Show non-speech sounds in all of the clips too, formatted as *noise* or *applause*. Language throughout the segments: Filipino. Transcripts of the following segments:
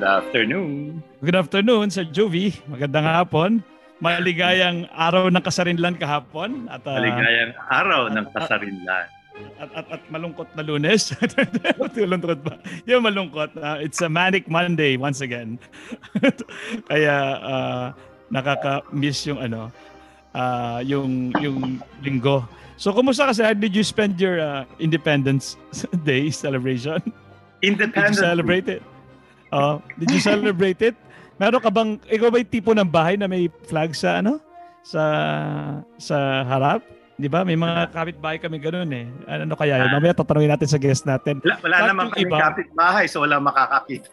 Good afternoon. Good afternoon, Sir Jovi. Magandang hapon. Maligayang araw ng kasarinlan kahapon. At, uh, Maligayang araw ng kasarinlan. At, at, at malungkot na lunes. *laughs* Tuluntrot ba? Yung malungkot. Uh, it's a manic Monday once again. *laughs* Kaya uh, nakaka-miss yung ano, uh, yung yung linggo. So kumusta kasi? How did you spend your uh, Independence *laughs* Day celebration? Independence Did you celebrate it? Oh, did you celebrate it? Meron ka bang ikaw ba yung tipo ng bahay na may flag sa ano? Sa sa harap? 'Di ba? May mga kapitbahay kami ganoon eh. Ano kaya yun? Mamaya tatanungin natin sa guest natin. Wala, wala naman kami kapitbahay so wala makakakita.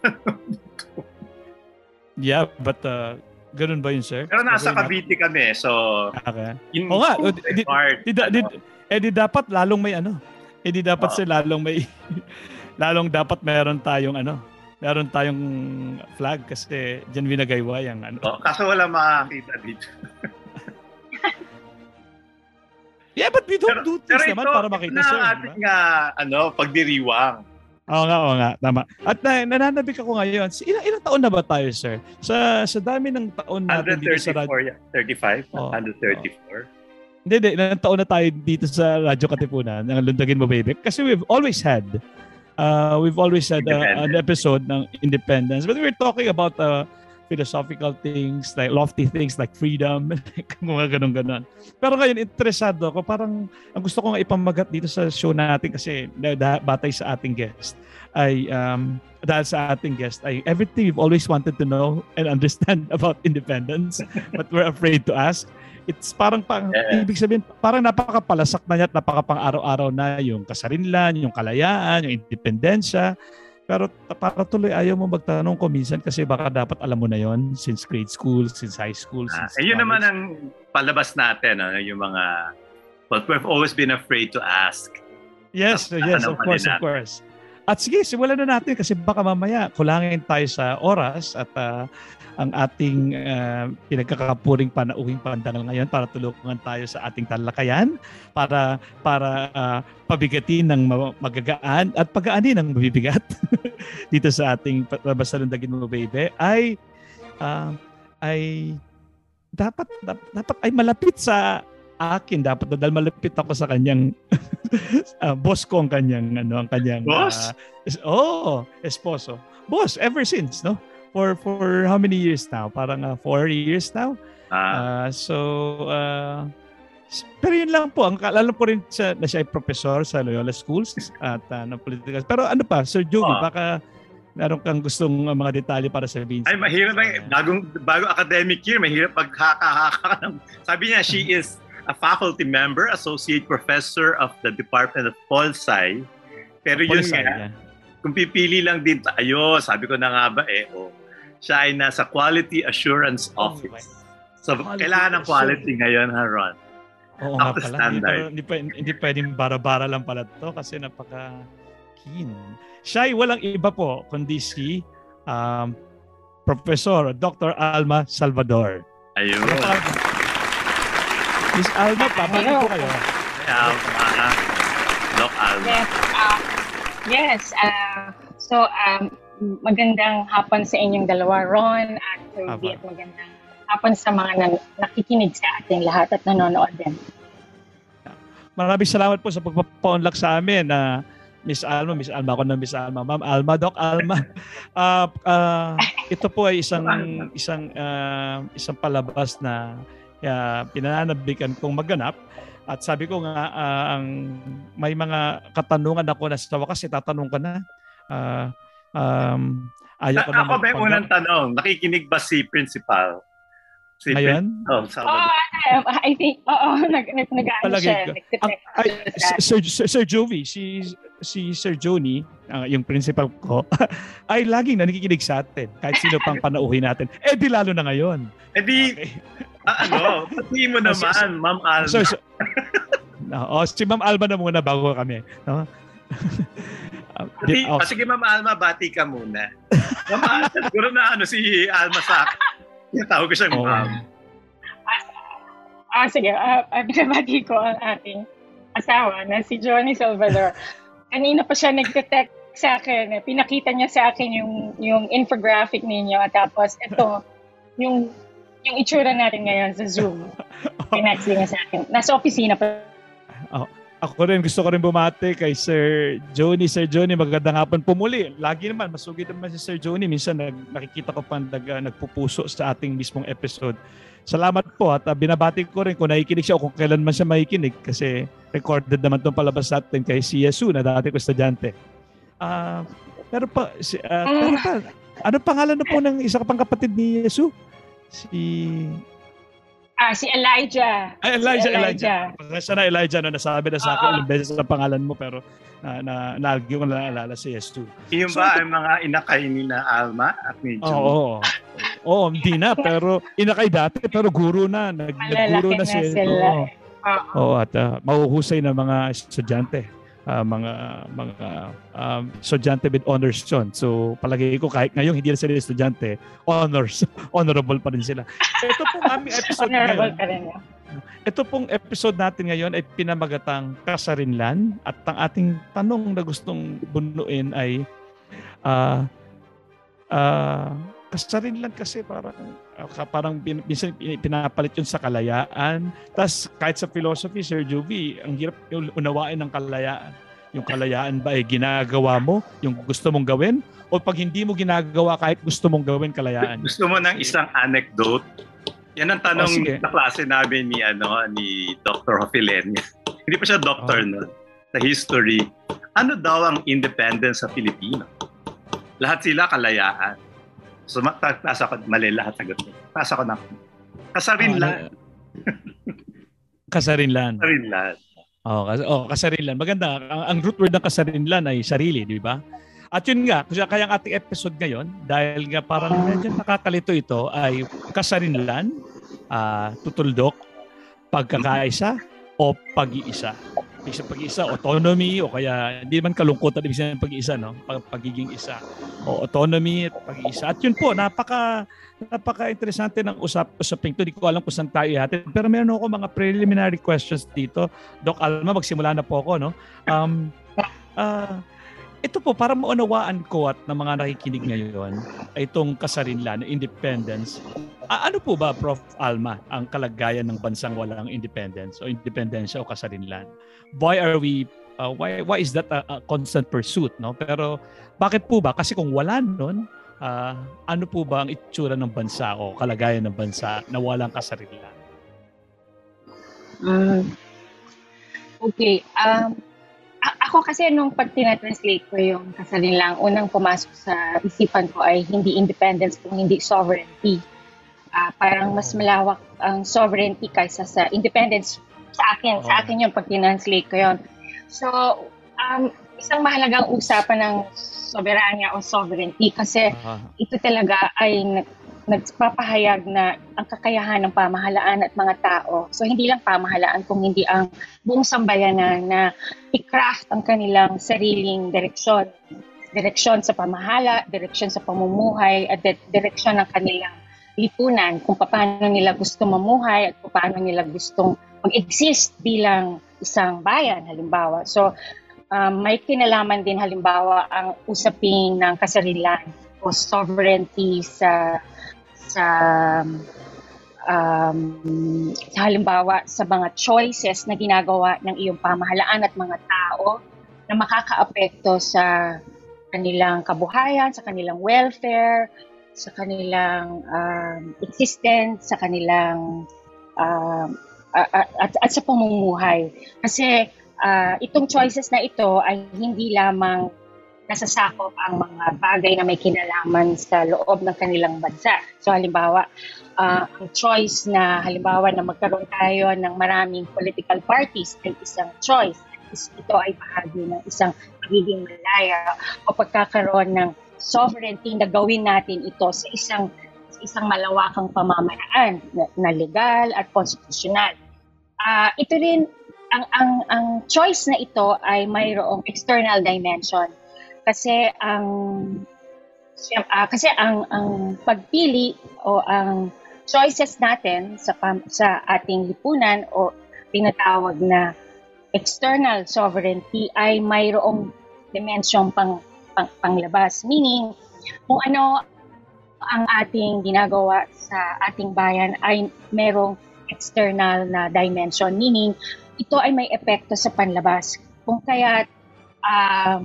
*laughs* yeah, but uh, Ganun ba yun, sir? Pero nasa Cavite kami, so... Okay. In Oo nga, di, di, di, di, eh di dapat lalong may ano. Eh di dapat oh. sir lalong may... *laughs* lalong dapat meron tayong ano, meron tayong flag kasi diyan winagaywa yung ano. Oh, kaso wala makakita dito. *laughs* yeah, but we don't pero, do this naman ito, para makita, sir. Pero ito ating nga, ano, pagdiriwang Oo nga, oo nga, tama. At na, nananabik ako ngayon, ilang, ilang taon na ba tayo, sir? Sa sa dami ng taon natin dito sa radyo. 35? Oh, 134? Oh. Hindi, hindi. Ilang taon na tayo dito sa Radyo Katipunan, ng Lundagin Mo Baby. Kasi we've always had, uh, we've always had uh, an episode ng Independence. But we're talking about uh, philosophical things, like lofty things like freedom, *laughs* mga ganun ganon Pero ngayon, interesado ako. Parang, ang gusto ko nga ipamagat dito sa show natin kasi batay sa ating guest ay um, dahil sa ating guest ay everything you've always wanted to know and understand *laughs* about independence but we're afraid to ask. It's parang pang, yeah. ibig sabihin, parang napakapalasak na niya at napakapang araw-araw na yung kasarinlan, yung kalayaan, yung independensya. Pero para tuloy ayaw mo magtanong ko minsan kasi baka dapat alam mo na yon since grade school, since high school. Ah, since ah, yun naman ang palabas natin, ano, yung mga but we've always been afraid to ask. Yes, yes, of course, of course. At sige, simulan na natin kasi baka mamaya kulangin tayo sa oras at uh, ang ating uh, pinagkakapuring panauhing pandangal ngayon para tulungan tayo sa ating talakayan para para uh, pabigatin ng magagaan at pagaanin ng mabibigat *laughs* dito sa ating Basta Lundagin Mo Baby ay uh, ay dapat dapat ay malapit sa akin dapat dahil malapit ako sa kanyang uh, *laughs* boss ko ang kanyang ano ang kanyang boss uh, oh esposo boss ever since no for for how many years now? Parang uh, four years now. Ah. Uh, so, uh, pero yun lang po. Ang alam ko rin siya, na siya ay professor sa Loyola Schools at uh, ng political. Pero ano pa, Sir Joey, oh. baka meron kang gustong mga detalye para sabihin. Ay, mahirap na. Bagong, bago academic year, mahirap pag haka Sabi niya, she is a faculty member, associate professor of the Department of Pol Sci. Pero yun Pol-Sci, nga, yeah. kung pipili lang din tayo, sabi ko na nga ba eh, oh, siya ay nasa Quality Assurance oh Office. So, quality kailangan ng quality ngayon, ha, Ron? Oo nga pala. Standard. Hindi, hindi, hindi pwedeng bara-bara lang pala to kasi napaka-keen. Siya ay walang iba po kundi si um, Professor Dr. Alma Salvador. Ayun. Miss Alma, papalik po kayo. Alma. Doc Alma. Yes. Uh, yes. Uh, so, um, magandang hapon sa inyong dalawa, Ron at Kirby, at magandang hapon sa mga nan- nakikinig sa ating lahat at nanonood din. Maraming salamat po sa pagpapaunlak sa amin na uh, Miss Alma, Miss Alma ako na Miss Alma, Ma'am Alma, Doc Alma. uh, *laughs* uh, ito po ay isang isang uh, isang palabas na uh, pinananabikan kong maganap at sabi ko nga uh, ang may mga katanungan ako na sa wakas itatanong ka na. Uh, Um, ayaw ko na Ako ba yung unang tanong? Nakikinig ba si principal? Si Ngayon? Oh, oh, I think, oo, *laughs* nag, nag, nag, ano siya, ay, Sir, Sir, Sir Jovi, si, si Sir Joni, uh, yung principal ko, *laughs* ay laging nakikinig sa atin. Kahit sino pang *laughs* panauhin natin. Eh di lalo na ngayon. Eh di, okay. Ah, ano, pati mo naman, so, so, Ma'am Alma. So, so, no, oh, si Ma'am Alma na muna bago kami. No? *laughs* Di, oh. Sige, Ma'am Alma, bati ka muna. Ma'am Alma, *laughs* siguro na ano si Alma sa akin. Tawag ko siyang oh. ma'am. Ah, sige. Uh, binabati ko ang ating asawa na si Johnny Salvador. Kanina pa siya nagte-text sa akin. Pinakita niya sa akin yung yung infographic ninyo tapos ito yung yung itsura natin ngayon sa Zoom. *laughs* Pinext niya sa akin. Nasa opisina pa. Oh, ako rin, gusto ko rin bumati kay Sir Johnny. Sir Johnny, magandang hapon pumuli. Lagi naman, masugid naman si Sir Johnny. Minsan nag, nakikita ko pa nag, uh, nagpupuso sa ating mismong episode. Salamat po at uh, binabati ko rin kung nakikinig siya o kung kailan man siya makikinig kasi recorded naman itong palabas natin kay si Yesu na dati ko estudyante. Uh, pero pa, si, uh, pero pa, ano pangalan na po ng isa pang kapatid ni Yesu? Si Ah, si Elijah. Ay, Elijah, si Elijah. Elijah. na Elijah no, nasabi na sa akin uh, ilang beses ang pangalan mo pero na, na nalagi ko na naalala si Yesu. Yung so, ba ang mga inakay ni na Alma at ni June? Oo. Oo, oh, hindi na pero inakay dati pero guro na. Nag, nagguro na, na si sila. Oo, oh, at uh, mahuhusay na mga estudyante uh, mga mga um, estudyante with honors yun. So palagay ko kahit ngayon hindi na sila estudyante, honors, *laughs* honorable pa rin sila. Ito pong aming episode honorable ngayon. Pa rin, Ito pong episode natin ngayon ay pinamagatang kasarinlan at ang ating tanong na gustong bunuin ay uh, uh, kasarinlan kasi parang uh, parang minsan pinapalit yun sa kalayaan. Tapos kahit sa philosophy, Sir Jovi, ang hirap yung unawain ng kalayaan. Yung kalayaan ba ay ginagawa mo, yung gusto mong gawin? O pag hindi mo ginagawa kahit gusto mong gawin kalayaan? Gusto mo ng isang anecdote? Yan ang tanong oh, na klase namin ni ano ni Dr. Hofilen. *laughs* hindi pa siya doctor oh. no. Sa history, ano daw ang independence sa Pilipino? Lahat sila kalayaan So, taas ako, mali lahat sagot ko. Taas ako na. Kasarinlan. Oh, *laughs* kasarinlan. Kasarinlan. Oh, kas oh, kasarinlan. Maganda. Ang, ang root word ng kasarinlan ay sarili, di ba? At yun nga, kaya ang ating episode ngayon, dahil nga parang medyo nakakalito ito, ay kasarinlan, uh, tutuldok, pagkakaisa, o pag-iisa ibig pag-isa, autonomy o kaya hindi man kalungkutan ibig sabihin pag-isa, no? Pagiging isa. O autonomy at pag-isa. At yun po, napaka napaka-interesante ng usap usaping to. Hindi ko alam kung saan tayo ihatid. Pero meron ako mga preliminary questions dito. Doc Alma, magsimula na po ako, no? Um, uh, ito po, para maunawaan ko at ng mga nakikinig ngayon, itong kasarinlan, independence, uh, ano po ba, Prof. Alma, ang kalagayan ng bansang walang independence o independensya o kasarinlan? Why are we, uh, why, why is that a, a constant pursuit? No? Pero bakit po ba? Kasi kung wala nun, uh, ano po ba ang itsura ng bansa o kalagayan ng bansa na walang kasarinlan? Um, okay. Um, ako kasi nung pag tinatranslate ko yung kasalilang, unang pumasok sa isipan ko ay hindi independence kung hindi sovereignty. Uh, parang mas malawak ang sovereignty kaysa sa independence sa akin. Sa akin yung pag tinranslate ko yun. So, um, isang mahalagang usapan ng soberanya o sovereignty kasi uh-huh. ito talaga ay nagpapahayag na ang kakayahan ng pamahalaan at mga tao. So hindi lang pamahalaan kung hindi ang buong sambayanan na i-craft ang kanilang sariling direksyon. Direksyon sa pamahala, direksyon sa pamumuhay, at direksyon ng kanilang lipunan kung paano nila gusto mamuhay at paano nila gustong mag-exist bilang isang bayan halimbawa. So um, may kinalaman din halimbawa ang usapin ng kasarilan o sovereignty sa sa um, sa halimbawa sa mga choices na ginagawa ng iyong pamahalaan at mga tao na makakaapekto sa kanilang kabuhayan, sa kanilang welfare, sa kanilang um, existence, sa kanilang um, at, at, at sa pamumuhay. Kasi uh, itong choices na ito ay hindi lamang nasasakop ang mga bagay na may kinalaman sa loob ng kanilang bansa. So halimbawa, uh, ang choice na halimbawa na magkaroon tayo ng maraming political parties ay isang choice. Ito ay bahagi ng isang pagiging malaya o pagkakaroon ng sovereignty na gawin natin ito sa isang sa isang malawakang pamamaraan na, na legal at konstitusyonal. Uh, ito rin ang ang ang choice na ito ay mayroong external dimension kasi ang uh, kasi ang ang pagpili o ang choices natin sa sa ating lipunan o tinatawag na external sovereignty ay mayroong dimension pang pang, panglabas. Meaning, kung ano ang ating ginagawa sa ating bayan ay merong external na dimension. Meaning, ito ay may epekto sa panlabas. Kung kaya uh,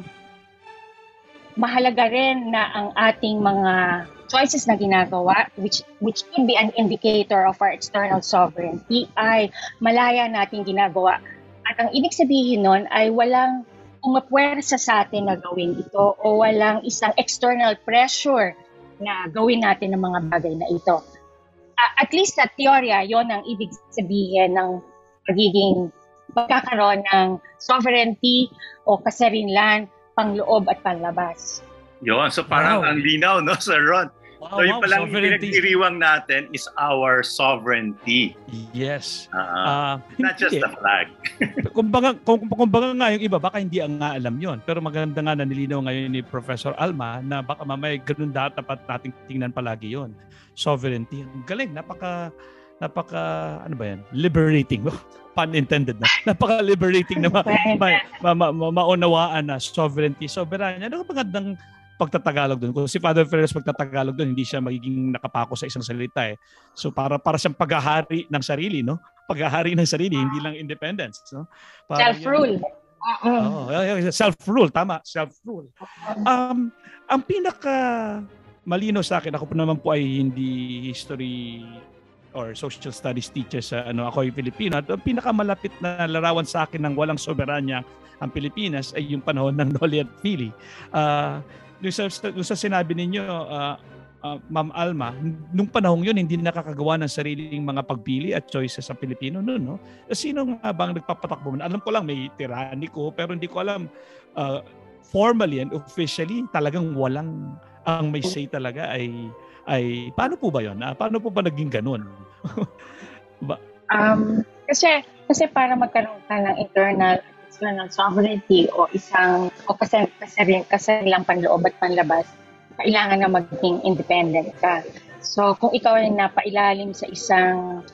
mahalaga rin na ang ating mga choices na ginagawa, which, which could be an indicator of our external sovereignty, ay malaya natin ginagawa. At ang ibig sabihin nun ay walang umapwersa sa atin na gawin ito o walang isang external pressure na gawin natin ang mga bagay na ito. Uh, at least sa teorya, yon ang ibig sabihin ng pagiging pagkakaroon ng sovereignty o kasarinlan, pangloob at panlabas. Yon, so parang wow. ang linaw, no, Sir Ron? Wow, so yung wow, palang pinagdiriwang natin is our sovereignty. Yes. Uh-huh. Uh, Not just the flag. kumbaga, *laughs* kung, kumbaga nga yung iba, baka hindi ang nga alam yon Pero maganda nga na nilinaw ngayon ni Professor Alma na baka mamaya ganun dapat nating tingnan palagi yon Sovereignty. Ang galing. Napaka, napaka, ano ba yan? Liberating. *laughs* Pun intended na. Napaka-liberating na ma, *laughs* ma, ma, ma, ma, maunawaan na sovereignty. Soberanya. Ano magandang pagtatagalog doon. Kung si Father Ferreras pagtatagalog doon, hindi siya magiging nakapako sa isang salita eh. So para para siyang paghahari ng sarili, no? Paghahari ng sarili, hindi lang independence, no? self-rule. Oh, self-rule, tama, self-rule. Um, ang pinaka malino sa akin, ako po naman po ay hindi history or social studies teacher sa ano ako ay Filipino at ang pinakamalapit na larawan sa akin ng walang soberanya ang Pilipinas ay yung panahon ng *laughs* Noli at Pili. Uh, yung sa, yung sa sinabi ninyo, uh, uh, Ma'am Alma, nung panahong yun, hindi nakakagawa ng sariling mga pagpili at choices sa Pilipino noon, no? Sino nga bang nagpapatakbo? Alam ko lang may tiranniko, pero hindi ko alam uh, formally and officially talagang walang ang may say talaga ay ay paano po ba 'yon? Uh, paano po ba naging ganun? *laughs* ba? Um, kasi kasi para magkaroon ka ng internal na ng sovereignty o isang o kasi kasi kasarilang panloob at panlabas, kailangan na maging independent ka. So kung ikaw ay napailalim sa isang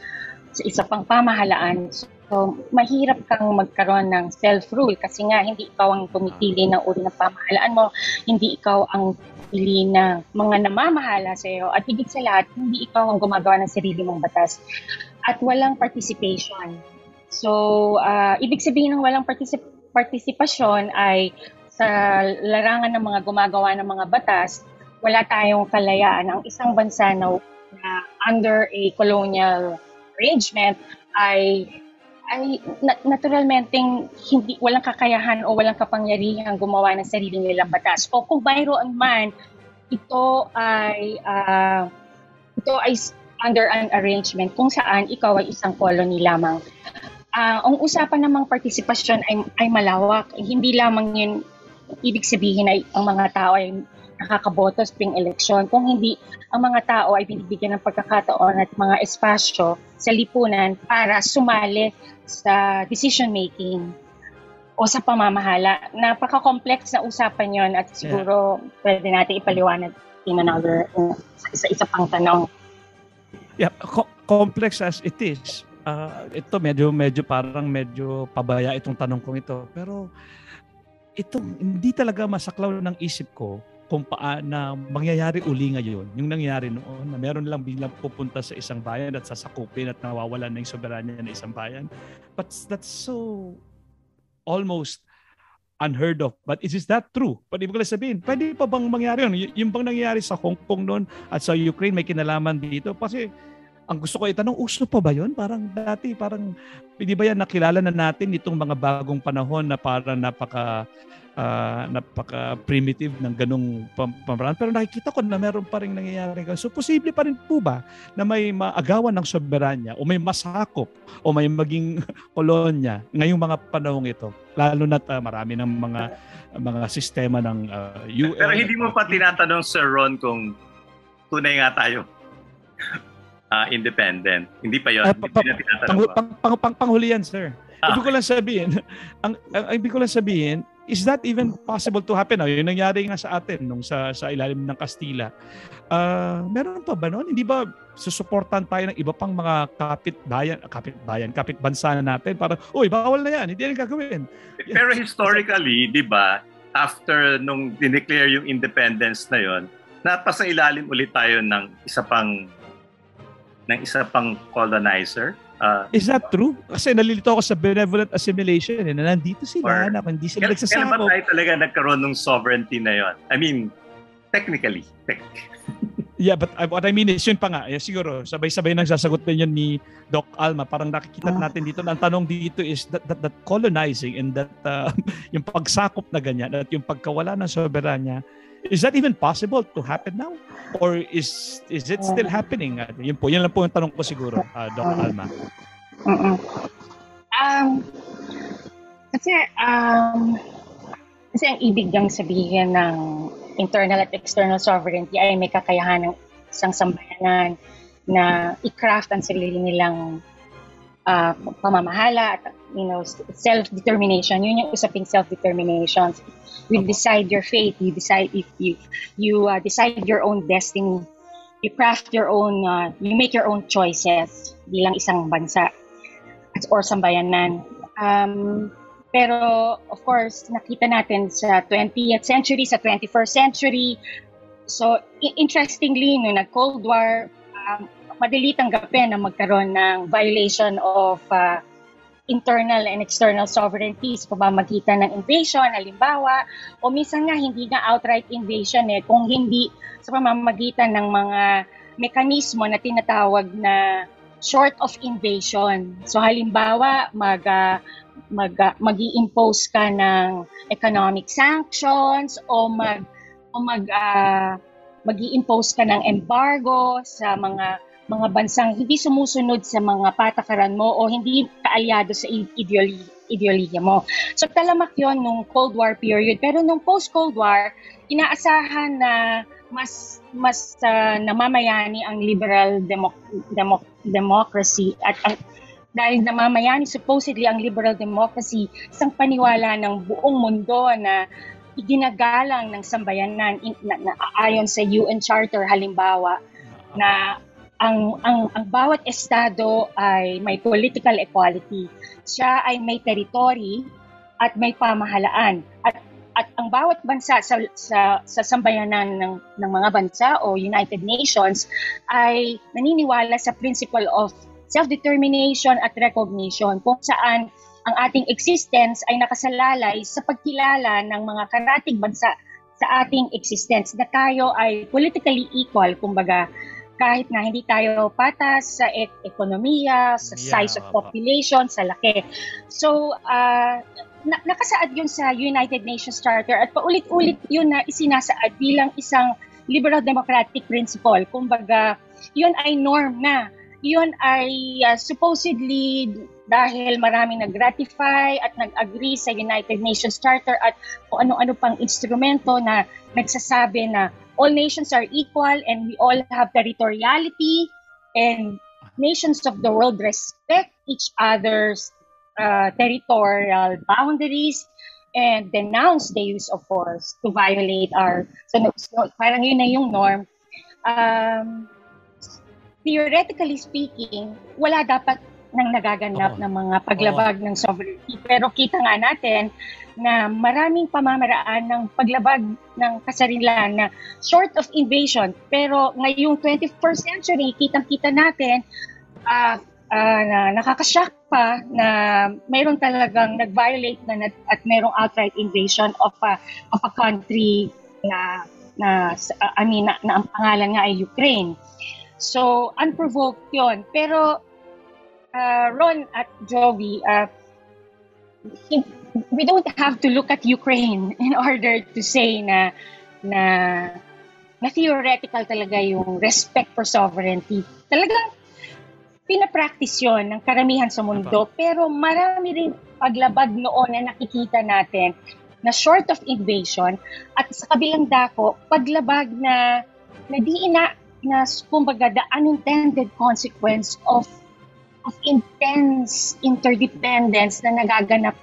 sa isa pang pamahalaan, so mahirap kang magkaroon ng self-rule kasi nga hindi ikaw ang pumipili ng uri ng pamahalaan mo, hindi ikaw ang pili ng mga namamahala sa iyo at higit sa lahat, hindi ikaw ang gumagawa ng sarili mong batas at walang participation So, uh, ibig sabihin ng walang particip- partisipasyon ay sa larangan ng mga gumagawa ng mga batas, wala tayong kalayaan. Ang isang bansa na, na under a colonial arrangement ay ay naturalmente hindi walang kakayahan o walang kapangyarihan gumawa ng sarili nilang batas. O kung mayroon man, ito ay uh, ito ay under an arrangement kung saan ikaw ay isang colony lamang uh, ang usapan namang partisipasyon ay, ay malawak. Hindi lamang yun ibig sabihin ay ang mga tao ay nakakaboto sa tuwing eleksyon. Kung hindi, ang mga tao ay binibigyan ng pagkakataon at mga espasyo sa lipunan para sumali sa decision making o sa pamamahala. Napaka-complex na usapan yon at siguro yeah. pwede natin ipaliwanag in another, sa isa-isa pang tanong. Yeah, co- complex as it is, uh, ito medyo medyo parang medyo pabaya itong tanong kong ito. Pero ito hindi talaga masaklaw ng isip ko kung paano mangyayari uli ngayon. Yung nangyari noon na meron lang biglang pupunta sa isang bayan at sasakupin at nawawalan ng soberanya ng isang bayan. But that's so almost unheard of. But is that true? Pwede mo sabihin, pwede pa bang mangyari yun? Y- yung bang nangyari sa Hong Kong noon at sa Ukraine may kinalaman dito? Kasi ang gusto ko itanong, uso pa ba yon? Parang dati, parang, hindi ba yan nakilala na natin itong mga bagong panahon na parang napaka, uh, napaka primitive ng ganong pamaraan. Pero nakikita ko na meron pa rin nangyayari. So, posible pa rin po ba na may maagawan ng soberanya o may masakop o may maging *laughs* kolonya ngayong mga panahong ito? Lalo na uh, marami ng mga mga sistema ng uh, ah, UN. Pero hindi mo pa tinatanong, Sir Ron, kung tunay nga tayo uh, *laughs* independent. Hindi pa 'yon. Uh, pa, pa, pang, pang, pang, pang, panghuli yan, sir. Ah. Ibig ko lang sabihin, ang, ang ibig ko lang sabihin, is that even possible to happen? Oh, yung nangyari nga sa atin nung sa sa ilalim ng Kastila. Uh, meron pa ba noon? Hindi ba susuportan tayo ng iba pang mga kapit-bayan, kapit-bayan, kapit-bansa natin para, uy, bawal na yan, hindi yan gagawin. Pero historically, di ba, after nung dineclare yung independence na yon, napasa ilalim ulit tayo ng isa pang ng isa pang colonizer. Uh, Is that true? Kasi nalilito ako sa benevolent assimilation eh, na nandito sila, or, na hindi sila nagsasakop. Kailan ba tayo talaga nagkaroon ng sovereignty na yon? I mean, technically. technically. *laughs* Yeah, but uh, what I mean is, yun pa nga, yeah, siguro, sabay-sabay nang sasagot din yun ni Doc Alma. Parang nakikita ah. natin dito, ang tanong dito is that, that, that colonizing and that uh, *laughs* yung pagsakop na ganyan at yung pagkawala ng soberanya, is that even possible to happen now? Or is is it still happening? Uh, yun po, yun lang po yung tanong ko siguro, uh, Doc Alma. Uh-uh. Um, kasi, um, kasi ang ibig niyang sabihin ng internal at external sovereignty ay may kakayahan ng isang sambayanan na i-craft ang sarili nilang uh, pamamahala at you know self-determination. Yun yung usaping self-determination. You decide your fate. You decide if you you uh, decide your own destiny. You craft your own uh, you make your own choices bilang isang bansa or sambayanan. Um, pero of course, nakita natin sa 20th century, sa 21st century. So interestingly, no nag-Cold War, um, madali tanggapin na magkaroon ng violation of uh, internal and external sovereignty sa pamamagitan ng invasion, halimbawa, o minsan nga hindi nga outright invasion eh, kung hindi sa pamamagitan ng mga mekanismo na tinatawag na short of invasion. So halimbawa, mag uh, mag uh, magi-impose ka ng economic sanctions o mag o mag uh, magi-impose ka ng embargo sa mga mga bansang hindi sumusunod sa mga patakaran mo o hindi kaalyado sa ideolohiya mo. So talamak yon nung Cold War period. Pero nung post-Cold War, inaasahan na mas mas uh, namamayani ang liberal demo, demo, democracy at ang dahil namamayani supposedly ang liberal democracy isang paniwala ng buong mundo na iginagalang ng sambayanan in, na, na, ayon sa UN Charter halimbawa na ang, ang, ang bawat estado ay may political equality. Siya ay may territory at may pamahalaan. At at ang bawat bansa sa sa, sa sambayanan ng ng mga bansa o United Nations ay naniniwala sa principle of self-determination at recognition kung saan ang ating existence ay nakasalalay sa pagkilala ng mga karatig bansa sa ating existence na tayo ay politically equal, kumbaga kahit na hindi tayo patas sa ek- ekonomiya, sa yeah, size of population, sa laki. So, uh, na- nakasaad yun sa United Nations Charter at paulit-ulit yun na isinasaad bilang isang liberal democratic principle. Kumbaga, yun ay norm na yun ay uh, supposedly dahil maraming nag-ratify at nag-agree sa United Nations Charter at kung ano-ano pang instrumento na nagsasabi na all nations are equal and we all have territoriality and nations of the world respect each other's uh, territorial boundaries and denounce the use of force to violate our so, so parang yun na yung norm. Um, theoretically speaking, wala dapat nang nagaganap oh. ng mga paglabag oh. ng sovereignty. Pero kita nga natin na maraming pamamaraan ng paglabag ng kasarilan na short of invasion. Pero ngayong 21st century, kitang-kita natin uh, uh, na nakakashock pa na mayroon talagang nag-violate na at mayroong outright invasion of a, of a country na na I mean na, na ang pangalan nga ay Ukraine. So, unprovoked yon Pero, uh, Ron at Jovi, uh, we don't have to look at Ukraine *laughs* in order to say na na na theoretical talaga yung respect for sovereignty. Talagang pinapractice yon ng karamihan sa mundo. Pero marami rin paglabag noon na nakikita natin na short of invasion at sa kabilang dako, paglabag na na di ina na kumbaga the unintended consequence of of intense interdependence na nagaganap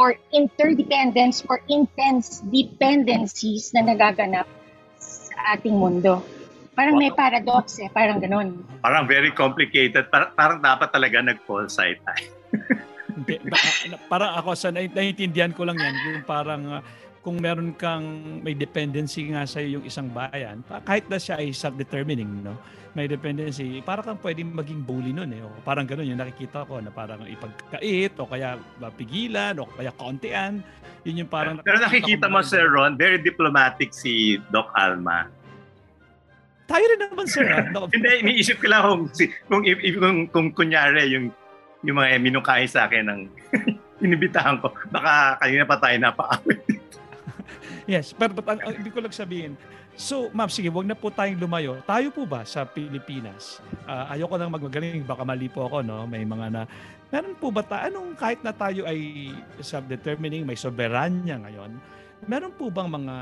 or interdependence or intense dependencies na nagaganap sa ating mundo. Parang may paradox eh, parang ganun. Parang very complicated. Parang, parang dapat talaga nag-call site tayo. Hindi, parang ako sa naiintindihan ko lang yan, yung parang uh, kung meron kang may dependency nga sa yung isang bayan, kahit na siya ay self-determining, no? May dependency, para kang pwedeng maging bully nun eh. O parang ganun yung nakikita ko na parang ipagkait o kaya pigilan o kaya kauntian. Yun yung parang... Pero nakikita mo, Sir Ron, very diplomatic si Doc Alma. Tayo rin naman, sir. Ah. *laughs* Hindi, iniisip ko lang kung, kung, kung, kung kunyari yung, yung mga minukahi sa akin ng *laughs* inibitahan ko, baka kanina pa tayo napaawit. *laughs* yes, pero but, ang, ibig ko lang sabihin, so ma'am, sige, wag na po tayong lumayo. Tayo po ba sa Pilipinas? Uh, ayoko nang magmagaling, baka mali po ako, no? May mga na, meron po ba ta, anong kahit na tayo ay self-determining, may soberanya ngayon, Meron po bang mga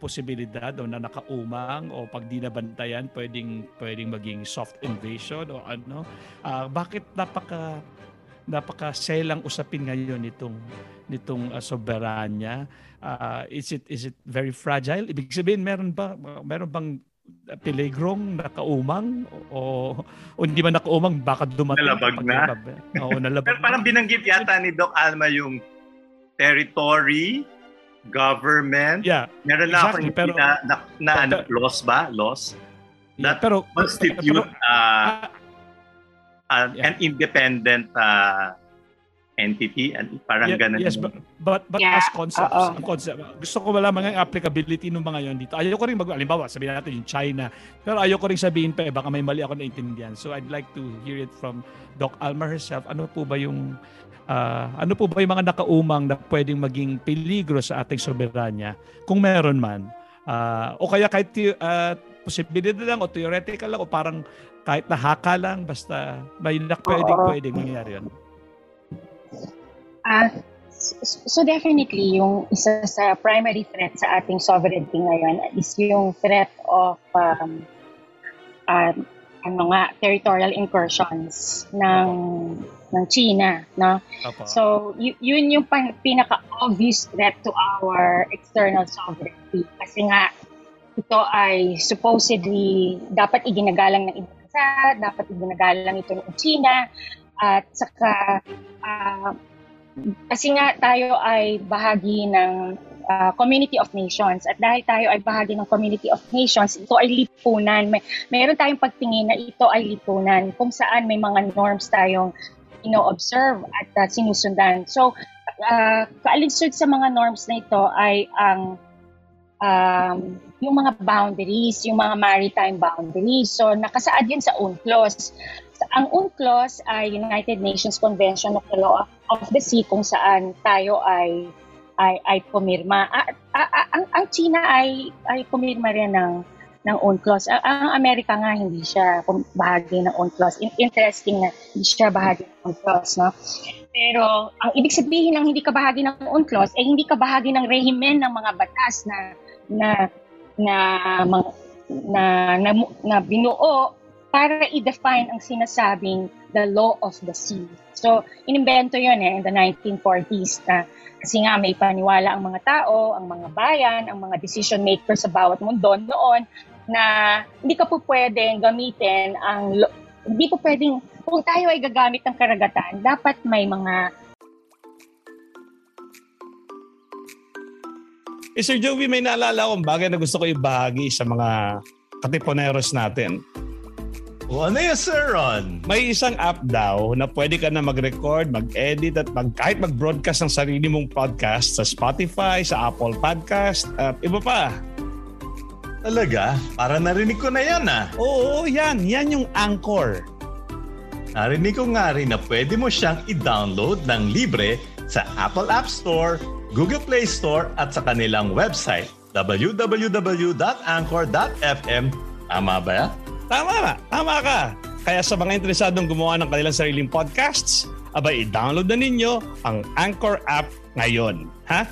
posibilidad o na nakaumang o pag di nabantayan pwedeng pwedeng maging soft invasion o ano? Uh, bakit napaka napaka selang usapin ngayon nitong nitong uh, soberanya? Uh, is it is it very fragile? Ibig sabihin meron ba meron bang peligrong nakaumang o, o hindi man nakaumang baka dumating nalabag na oo nalabag pero parang binanggit yata ni Doc Alma yung territory government. Yeah. Meron lang exactly, pero, na, na, na ano, laws ba? Laws? Yeah, that pero, constitute pero, uh, uh, yeah. an independent uh, entity and parang yeah, ganun. Yes, but but, but yeah. as concepts, Uh-oh. ang concept, gusto ko malaman ang applicability ng mga yon dito. Ayoko rin mag halimbawa, sabihin natin yung China. Pero ayoko rin sabihin pa eh, baka may mali ako na intindihan. So I'd like to hear it from Doc Alma herself. Ano po ba yung uh, ano po ba yung mga nakaumang na pwedeng maging peligro sa ating soberanya kung meron man uh, o kaya kahit uh, posibilidad lang o theoretical lang o parang kahit nahaka lang basta may na pwedeng uh, pwedeng mangyari yun uh, so definitely yung isa sa primary threat sa ating sovereignty ngayon is yung threat of um, uh, ano nga territorial incursions ng ng China, no? Opo. So, y- yun yung pinaka-obvious threat to our external sovereignty. Kasi nga, ito ay supposedly dapat iginagalang ng ibang bansa, dapat iginagalang ito ng China, at saka, uh, kasi nga tayo ay bahagi ng uh, Community of Nations. At dahil tayo ay bahagi ng Community of Nations, ito ay lipunan. May, mayroon tayong pagtingin na ito ay lipunan kung saan may mga norms tayong ino-observe at uh, sinusundan. So, uh, kaaligsod sa mga norms na ito ay ang um, yung mga boundaries, yung mga maritime boundaries. So, nakasaad yun sa UNCLOS. Ang UNCLOS ay United Nations Convention of the Law of the Sea kung saan tayo ay ay, ay pumirma. Ang, ang China ay ay pumirma rin ng ng UNCLOS. Ang, ang Amerika nga hindi siya bahagi ng UNCLOS. Interesting na hindi siya bahagi ng UNCLOS, no? Pero ang ibig sabihin ng hindi ka bahagi ng UNCLOS ay hindi ka bahagi ng rehimen ng mga batas na na na na, na, na, na binuo para i-define ang sinasabing the law of the sea. So, inimbento yun eh, in the 1940s na kasi nga may paniwala ang mga tao, ang mga bayan, ang mga decision makers sa bawat mundo noon na hindi ka po pwedeng gamitin ang hindi po pwedeng kung tayo ay gagamit ng karagatan, dapat may mga Eh, Sir Joey, may naalala akong bagay na gusto ko ibahagi sa mga katiponeros natin. O ano yun, Sir Ron? May isang app daw na pwede ka na mag-record, mag-edit at mag, kahit mag-broadcast ng sarili mong podcast sa Spotify, sa Apple Podcast at iba pa. Talaga? Para narinig ko na yan ah. Oo, yan. Yan yung Anchor. Narinig ko nga rin na pwede mo siyang i-download ng libre sa Apple App Store, Google Play Store at sa kanilang website www.anchor.fm. Tama ba yan? Tama ba? Tama ka. Kaya sa mga interesadong gumawa ng kanilang sariling podcasts, abay i-download na ninyo ang Anchor app ngayon. Ha?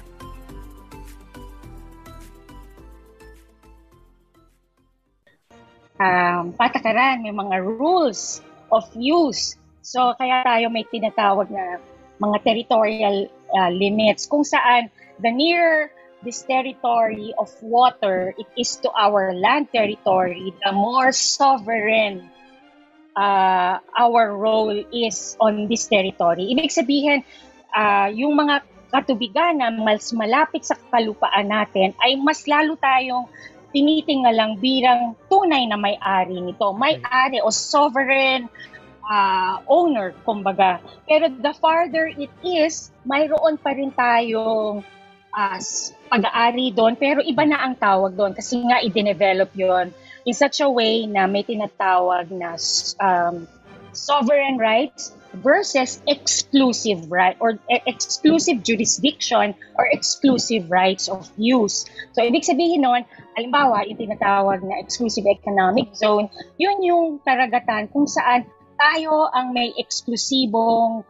um, patakaran, may mga rules of use. So kaya tayo may tinatawag na mga territorial uh, limits kung saan the nearer this territory of water it is to our land territory, the more sovereign uh, our role is on this territory. Ibig sabihin, uh, yung mga katubigan na mas malapit sa kalupaan natin, ay mas lalo tayong tinitingalang bilang tunay na may-ari nito. May-ari o sovereign uh, owner, kumbaga. Pero the farther it is, mayroon pa rin tayong uh, pag-aari doon, pero iba na ang tawag doon kasi nga i-develop yon in such a way na may tinatawag na um, sovereign rights versus exclusive right or e- exclusive jurisdiction or exclusive rights of use. So ibig sabihin noon, halimbawa, yung tinatawag na exclusive economic zone, yun yung karagatan kung saan tayo ang may eksklusibong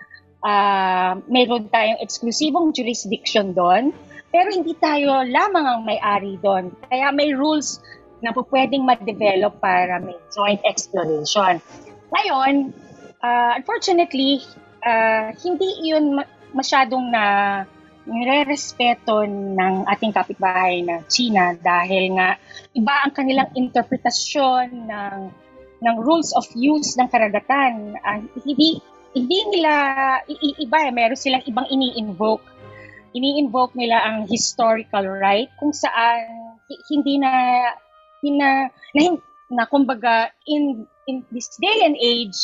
uh, mayroon tayong eksklusibong jurisdiction doon, pero hindi tayo lamang ang may-ari doon. Kaya may rules na po pwedeng ma-develop para may joint exploration. Ngayon, uh, unfortunately, uh, hindi yun masyadong na nire-respeto ng ating kapitbahay na China dahil nga iba ang kanilang interpretasyon ng ng rules of use ng karagatan. Uh, hindi hindi nila iiba eh. Meron silang ibang ini-invoke. Ini-invoke nila ang historical right kung saan hindi na na, na, na kumbaga in in this day and age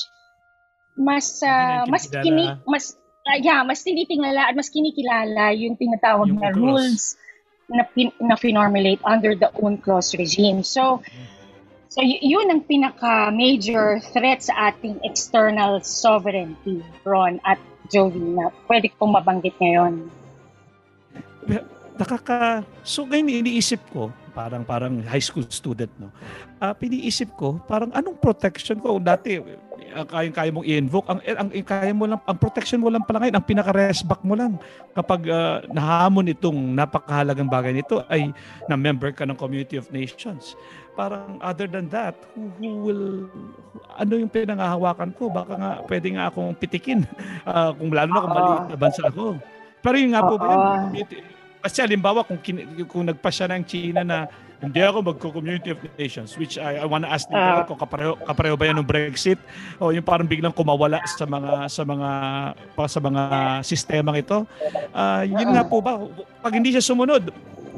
mas uh, mas kini mas uh, yeah, mas tinitingala at mas kinikilala yung tinatawag yung na rules na pin, na finormulate under the UNCLOS regime. So so yun ang pinaka major threat sa ating external sovereignty, Ron at Joey na pwede kong mabanggit ngayon. Nakaka so ngayon iniisip ko parang parang high school student no. Uh, piniisip ko parang anong protection ko dati ang kaya-kaya mong i-invoke, ang, ang, kaya mo lang, ang protection mo lang pala ngayon, ang pinaka-resback mo lang kapag uh, nahamon itong napakahalagang bagay nito ay na member ka ng Community of Nations. Parang other than that, who, who will, ano yung pinangahawakan ko? Baka nga, pwede nga akong pitikin. Uh, *laughs* kung lalo na kung maliit na bansa ako. Pero yung nga po ba yun? Kasi halimbawa kung, kin, kung nagpa siya ng China na hindi ako magko-community of nations which I, I want to ask nito uh, kung kapareho, kapareho ba yan ng Brexit o yung parang biglang kumawala sa mga sa mga pa sa mga sistemang ito. Uh, yun nga po ba pag hindi siya sumunod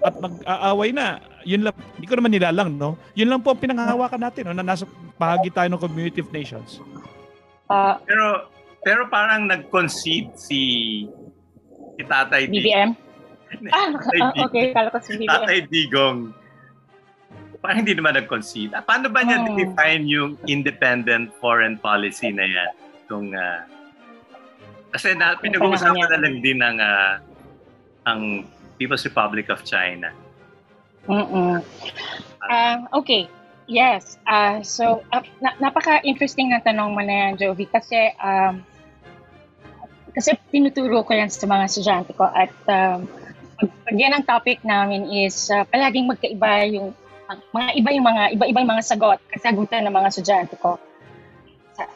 at mag-aaway na, yun lang, hindi ko naman nilalang, no? Yun lang po ang pinanghahawakan natin, no? Na nasa bahagi tayo ng Community of Nations. Uh, pero pero parang nag-concede si si Tatay BBM? *laughs* ah, okay. Kala ko si BBM. Tatay Digong parang hindi naman nag-concede. Ah, paano ba niya oh. define yung independent foreign policy na yan? Kung, uh, kasi na, pinag-uusapan na lang din ng uh, ang People's Republic of China. Mm-mm. Uh, okay. Yes. Uh, so, uh, na- napaka-interesting ng tanong mo na yan, Jovi, kasi um, kasi tinuturo ko yan sa mga estudyante ko at um, pag yan ang topic namin is uh, palaging magkaiba yung mga iba yung mga iba-iba yung mga sagot, kasagutan ng mga estudyante ko.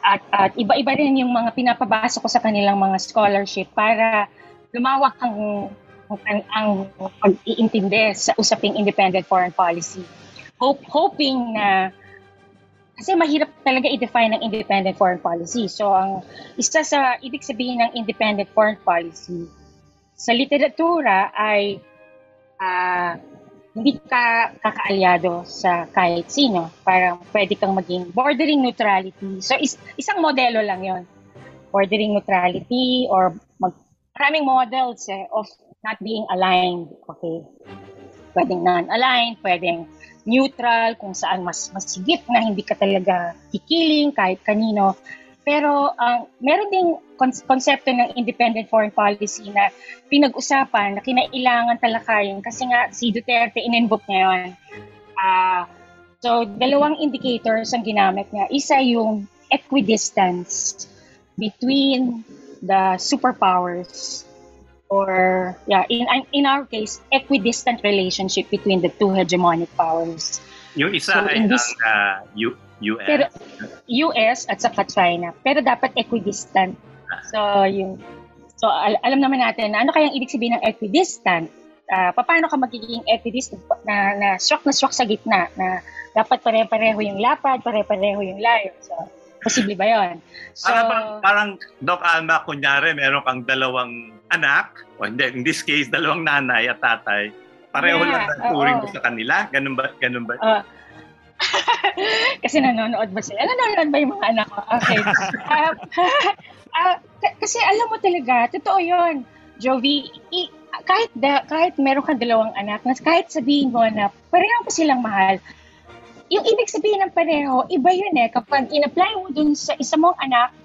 At, at iba-iba rin yung mga pinapabasa ko sa kanilang mga scholarship para lumawak ang ang, ang pag-iintindi sa usaping independent foreign policy. Hope, hoping na kasi mahirap talaga i-define ng independent foreign policy. So, ang isa sa ibig sabihin ng independent foreign policy sa literatura ay uh, hindi ka kakaalyado sa kahit sino. Parang pwede kang maging bordering neutrality. So, is, isang modelo lang yon Bordering neutrality or mag, maraming models eh, of not being aligned. Okay? Pwedeng non-aligned, pwedeng neutral, kung saan mas masigit na hindi ka talaga kikiling kahit kanino. Pero ang uh, meron ding konsepto ng independent foreign policy na pinag-usapan na kinailangan talakayin kasi nga si Duterte in-invoke niya yun. Uh, so, dalawang indicators ang ginamit niya. Isa yung equidistance between the superpowers or yeah in in our case equidistant relationship between the two hegemonic powers yung isa so, ay this, ang uh, US. Pero, US at saka China. Pero dapat equidistant. So, yung So, al- alam naman natin na ano kayang ibig sabihin ng equidistant? Uh, paano ka magiging equidistant na, na shock na shock sa gitna na dapat pare-pareho yung lapad, pare-pareho yung layo. So, posible ba 'yon? So, parang, parang Doc Alma, kunyari, meron kang dalawang anak, o hindi, in this case, dalawang nanay at tatay, pareho yeah, lang ang turing mo sa kanila? Ganun ba? Ganun ba? Uh, *laughs* kasi nanonood ba sila? Nanonood ba yung mga anak ko? Okay. uh, uh, k- kasi alam mo talaga, totoo yun. Jovi, i- kahit da, kahit meron kang dalawang anak, kahit sabihin mo na pareho pa silang mahal, yung ibig sabihin ng pareho, iba yun eh. Kapag in-apply mo dun sa isa mong anak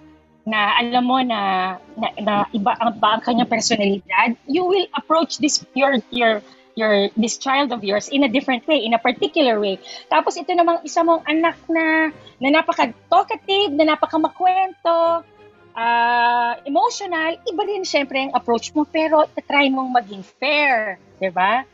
na alam mo na, na, na iba ang, ba ang kanyang personalidad, you will approach this your your your this child of yours in a different way, in a particular way. Tapos ito namang isa mong anak na na napaka-talkative, na napaka-makwento, uh, emotional, iba din syempre ang approach mo, pero try mong maging fair, di ba?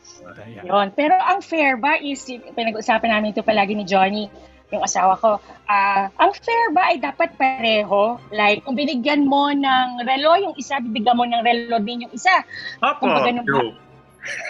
Yeah. Yun. Pero ang fair ba is, pinag-usapan namin ito palagi ni Johnny, yung asawa ko, uh, ang fair ba ay dapat pareho? Like, kung binigyan mo ng relo yung isa, bibigyan mo ng relo din yung isa. Opo, kung true.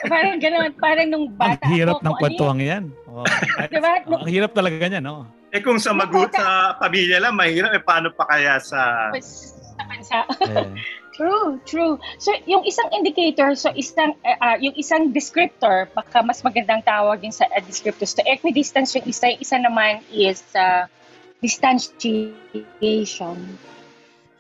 Parang gano'n, parang nung bata Ang hirap ako, ng ano kwentuhan yan. Oh. *laughs* diba? Ang hirap talaga ganyan, no? Eh kung sa magut sa pamilya lang, mahirap. Eh paano pa kaya sa... Sa bansa. Eh. *laughs* true, true. So yung isang indicator, so isang uh, yung isang descriptor, baka mas magandang tawag din sa uh, descriptors to equidistance yung isa, isa naman is uh, distanciation.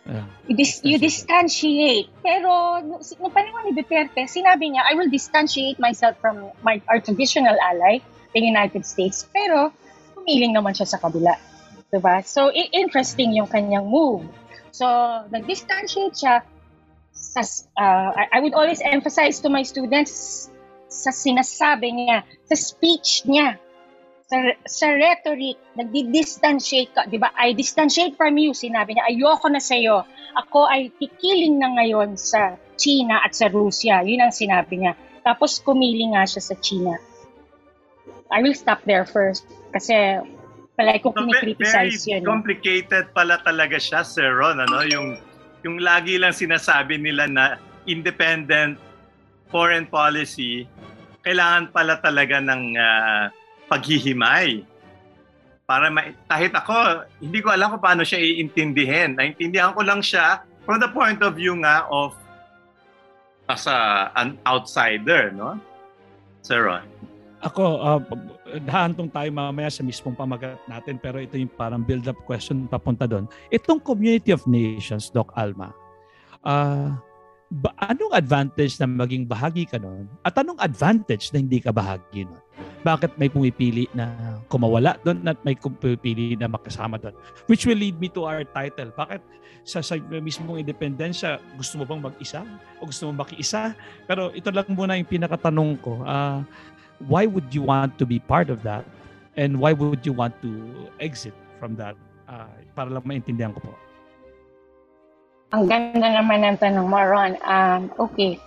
Yeah. You, dis- you distantiate. Pero nung, panahon ni Duterte, sinabi niya, I will distantiate myself from my our traditional ally, the United States. Pero humiling naman siya sa kabila. Diba? So, interesting yung kanyang move. So, nag-distantiate siya. Sa, uh, I would always emphasize to my students sa sinasabi niya, sa speech niya, sa, sa rhetoric, nagdi-distantiate ka. Di ba? I distantiate from you. Sinabi niya, ayoko na sa iyo. Ako ay kikiling na ngayon sa China at sa Russia. Yun ang sinabi niya. Tapos kumiling nga siya sa China. I will stop there first. Kasi palagi kong so, kinikriticize yun. complicated pala talaga siya, Sir Ron. Ano? Yung, yung lagi lang sinasabi nila na independent foreign policy, kailangan pala talaga ng uh, paghihimay. Para ma- kahit ako, hindi ko alam kung paano siya iintindihin. Naintindihan ko lang siya from the point of view nga of as a, an outsider, no? Sir Ron. Ako, uh, hahantong tayo mamaya sa mismong pamagat natin pero ito yung parang build-up question papunta doon. Itong Community of Nations, Doc Alma, uh, ba, anong advantage na maging bahagi ka noon? At anong advantage na hindi ka bahagi noon? Bakit may pumipili na kumawala doon at may pumipili na makasama doon? Which will lead me to our title. Bakit sa, sa mismong independensya, gusto mo bang mag-isa? O gusto mo makiisa? Pero ito lang muna yung pinakatanong ko. Uh, why would you want to be part of that? And why would you want to exit from that? Uh, para lang maintindihan ko po. Ang ganda naman ng tanong mo, Ron. Um, okay.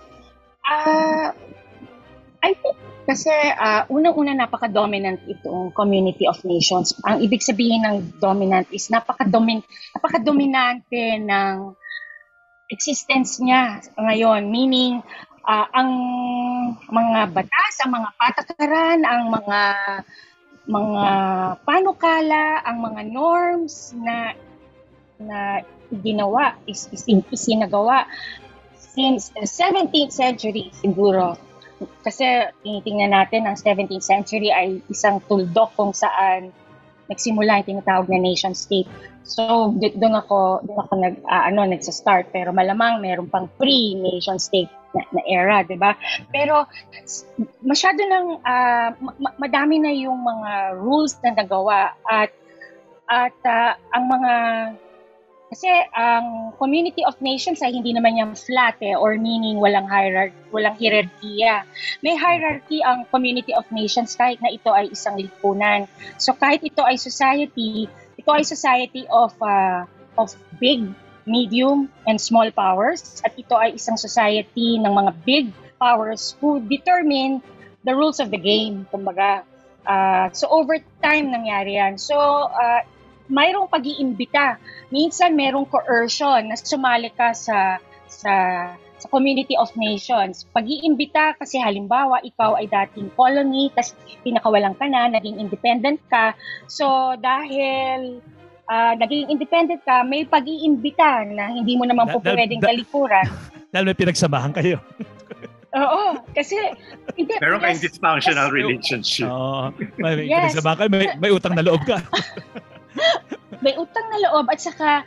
Uh, I think kasi uh, unang-una napaka-dominant itong community of nations. Ang ibig sabihin ng dominant is napaka-domin napaka-dominante ng existence niya ngayon. Meaning, uh, ang mga batas, ang mga patakaran, ang mga mga panukala, ang mga norms na na ginawa, is, is, isinagawa since the 17th century siguro. Kasi tinitingnan natin ang 17th century ay isang tuldok kung saan nagsimula yung tinatawag na nation state. So, doon ako, doon ako nag, uh, ano, nagsa-start. Pero malamang meron pang pre-nation state na, na era, di ba? Pero masyado nang, uh, ma- madami na yung mga rules na nagawa at at uh, ang mga kasi ang community of nations ay hindi naman yung flat eh, or meaning walang hierarchy, walang hierarchy. May hierarchy ang community of nations kahit na ito ay isang lipunan. So kahit ito ay society, ito ay society of uh, of big, medium, and small powers at ito ay isang society ng mga big powers who determine the rules of the game, kumbaga. Uh, so over time nangyari yan. So uh, mayroong pag-iimbita. Minsan merong coercion na sumali ka sa sa sa community of nations. Pag-iimbita kasi halimbawa ikaw ay dating colony, tapos pinakawalan ka na, naging independent ka. So dahil uh, naging independent ka, may pag-iimbita na hindi mo naman po pwedeng talikuran. *laughs* Dahil may pinagsamahan kayo. *laughs* Oo, kasi hindi, Meron kayong dysfunctional relationship. Oo. May, may yes. pinagsamahan kayo, may, may utang na loob ka. *laughs* *laughs* may utang na loob at saka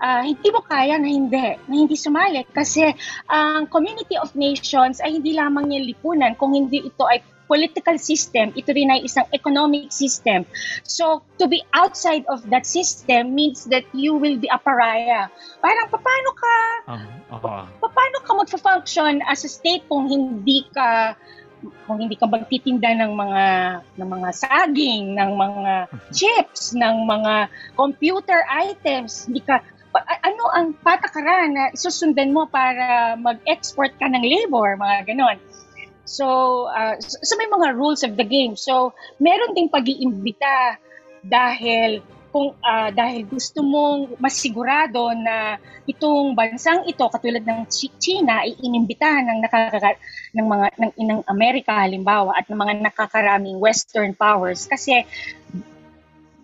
uh, hindi mo kaya na hindi, na hindi sumali. Kasi ang uh, Community of Nations ay hindi lamang yung lipunan kung hindi ito ay political system, ito rin ay isang economic system. So, to be outside of that system means that you will be a pariah. Parang, paano ka, uh, uh, paano ka mag-function as a state kung hindi ka kung hindi ka magtitinda ng mga ng mga saging, ng mga chips, ng mga computer items, hindi ka ano ang patakaran na isusundan mo para mag-export ka ng labor, mga ganon. So, uh, so may mga rules of the game. So, meron ding pag-iimbita dahil kung uh, dahil gusto mong masigurado na itong bansang ito katulad ng China ay inimbitahan ng nakaka ng mga ng inang Amerika halimbawa at ng mga nakakaraming western powers kasi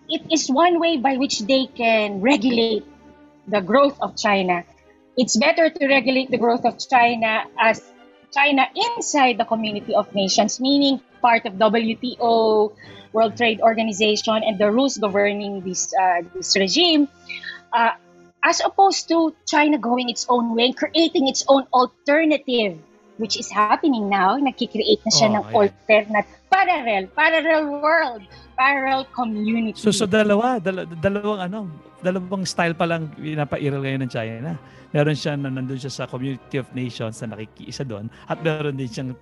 it is one way by which they can regulate the growth of China. It's better to regulate the growth of China as China inside the community of nations, meaning part of WTO, World Trade Organization, and the rules governing this uh, this regime, uh, as opposed to China going its own way, creating its own alternative, which is happening now. Nakikreate na siya oh, ng yeah. alternate, parallel, parallel world, parallel community. So, so dalawa, dal- dalawang ano, dalawang style pa lang pinapairal ngayon ng China. Meron siya na nandun siya sa Community of Nations na nakikiisa doon at meron din siyang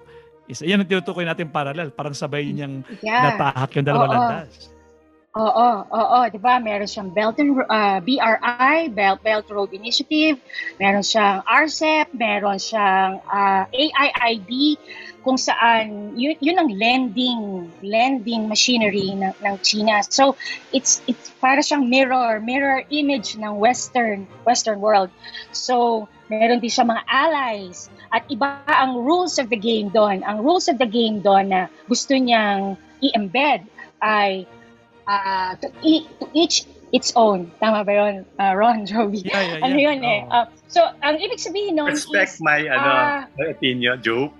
isa. Yan ang tinutukoy natin parallel. Parang sabay niyang yeah. natahak yung dalawang landas. Oo, oo, 'di ba? Meron siyang Belt and uh, BRI, Belt Belt Road Initiative, meron siyang RCEP, meron siyang uh, AIIB kung saan yun, yun ang lending lending machinery ng, ng China. So, it's it's para siyang mirror, mirror image ng western western world. So, meron din siya mga allies at iba ang rules of the game doon. Ang rules of the game doon na gusto niyang i-embed ay uh, to, e- to each its own. Tama ba yun, uh, Ron, *laughs* Joby? Yeah, yeah, yeah. Ano yun oh. eh. Uh, so, ang ibig sabihin nun Respect is, my, ano, uh, my opinion, Joe.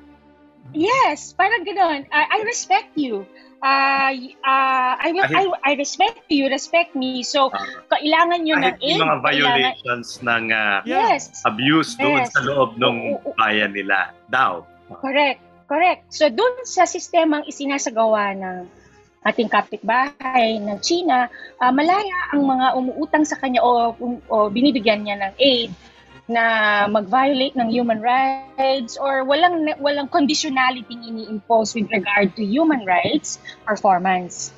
Yes, parang ganoon. I, I respect you. Uh, uh, I will I, I respect you, respect me. So, uh, kailangan nyo ng aid. mga violations kailangan, ng uh, yes, abuse yes. doon sa loob ng bayan nila daw. Correct, correct. So, doon sa sistemang isinasagawa ng ating kapitbahay ng China, uh, malaya ang mga umuutang sa kanya o, o binibigyan niya ng aid na mag-violate ng human rights or walang walang conditionality ini-impose with regard to human rights performance.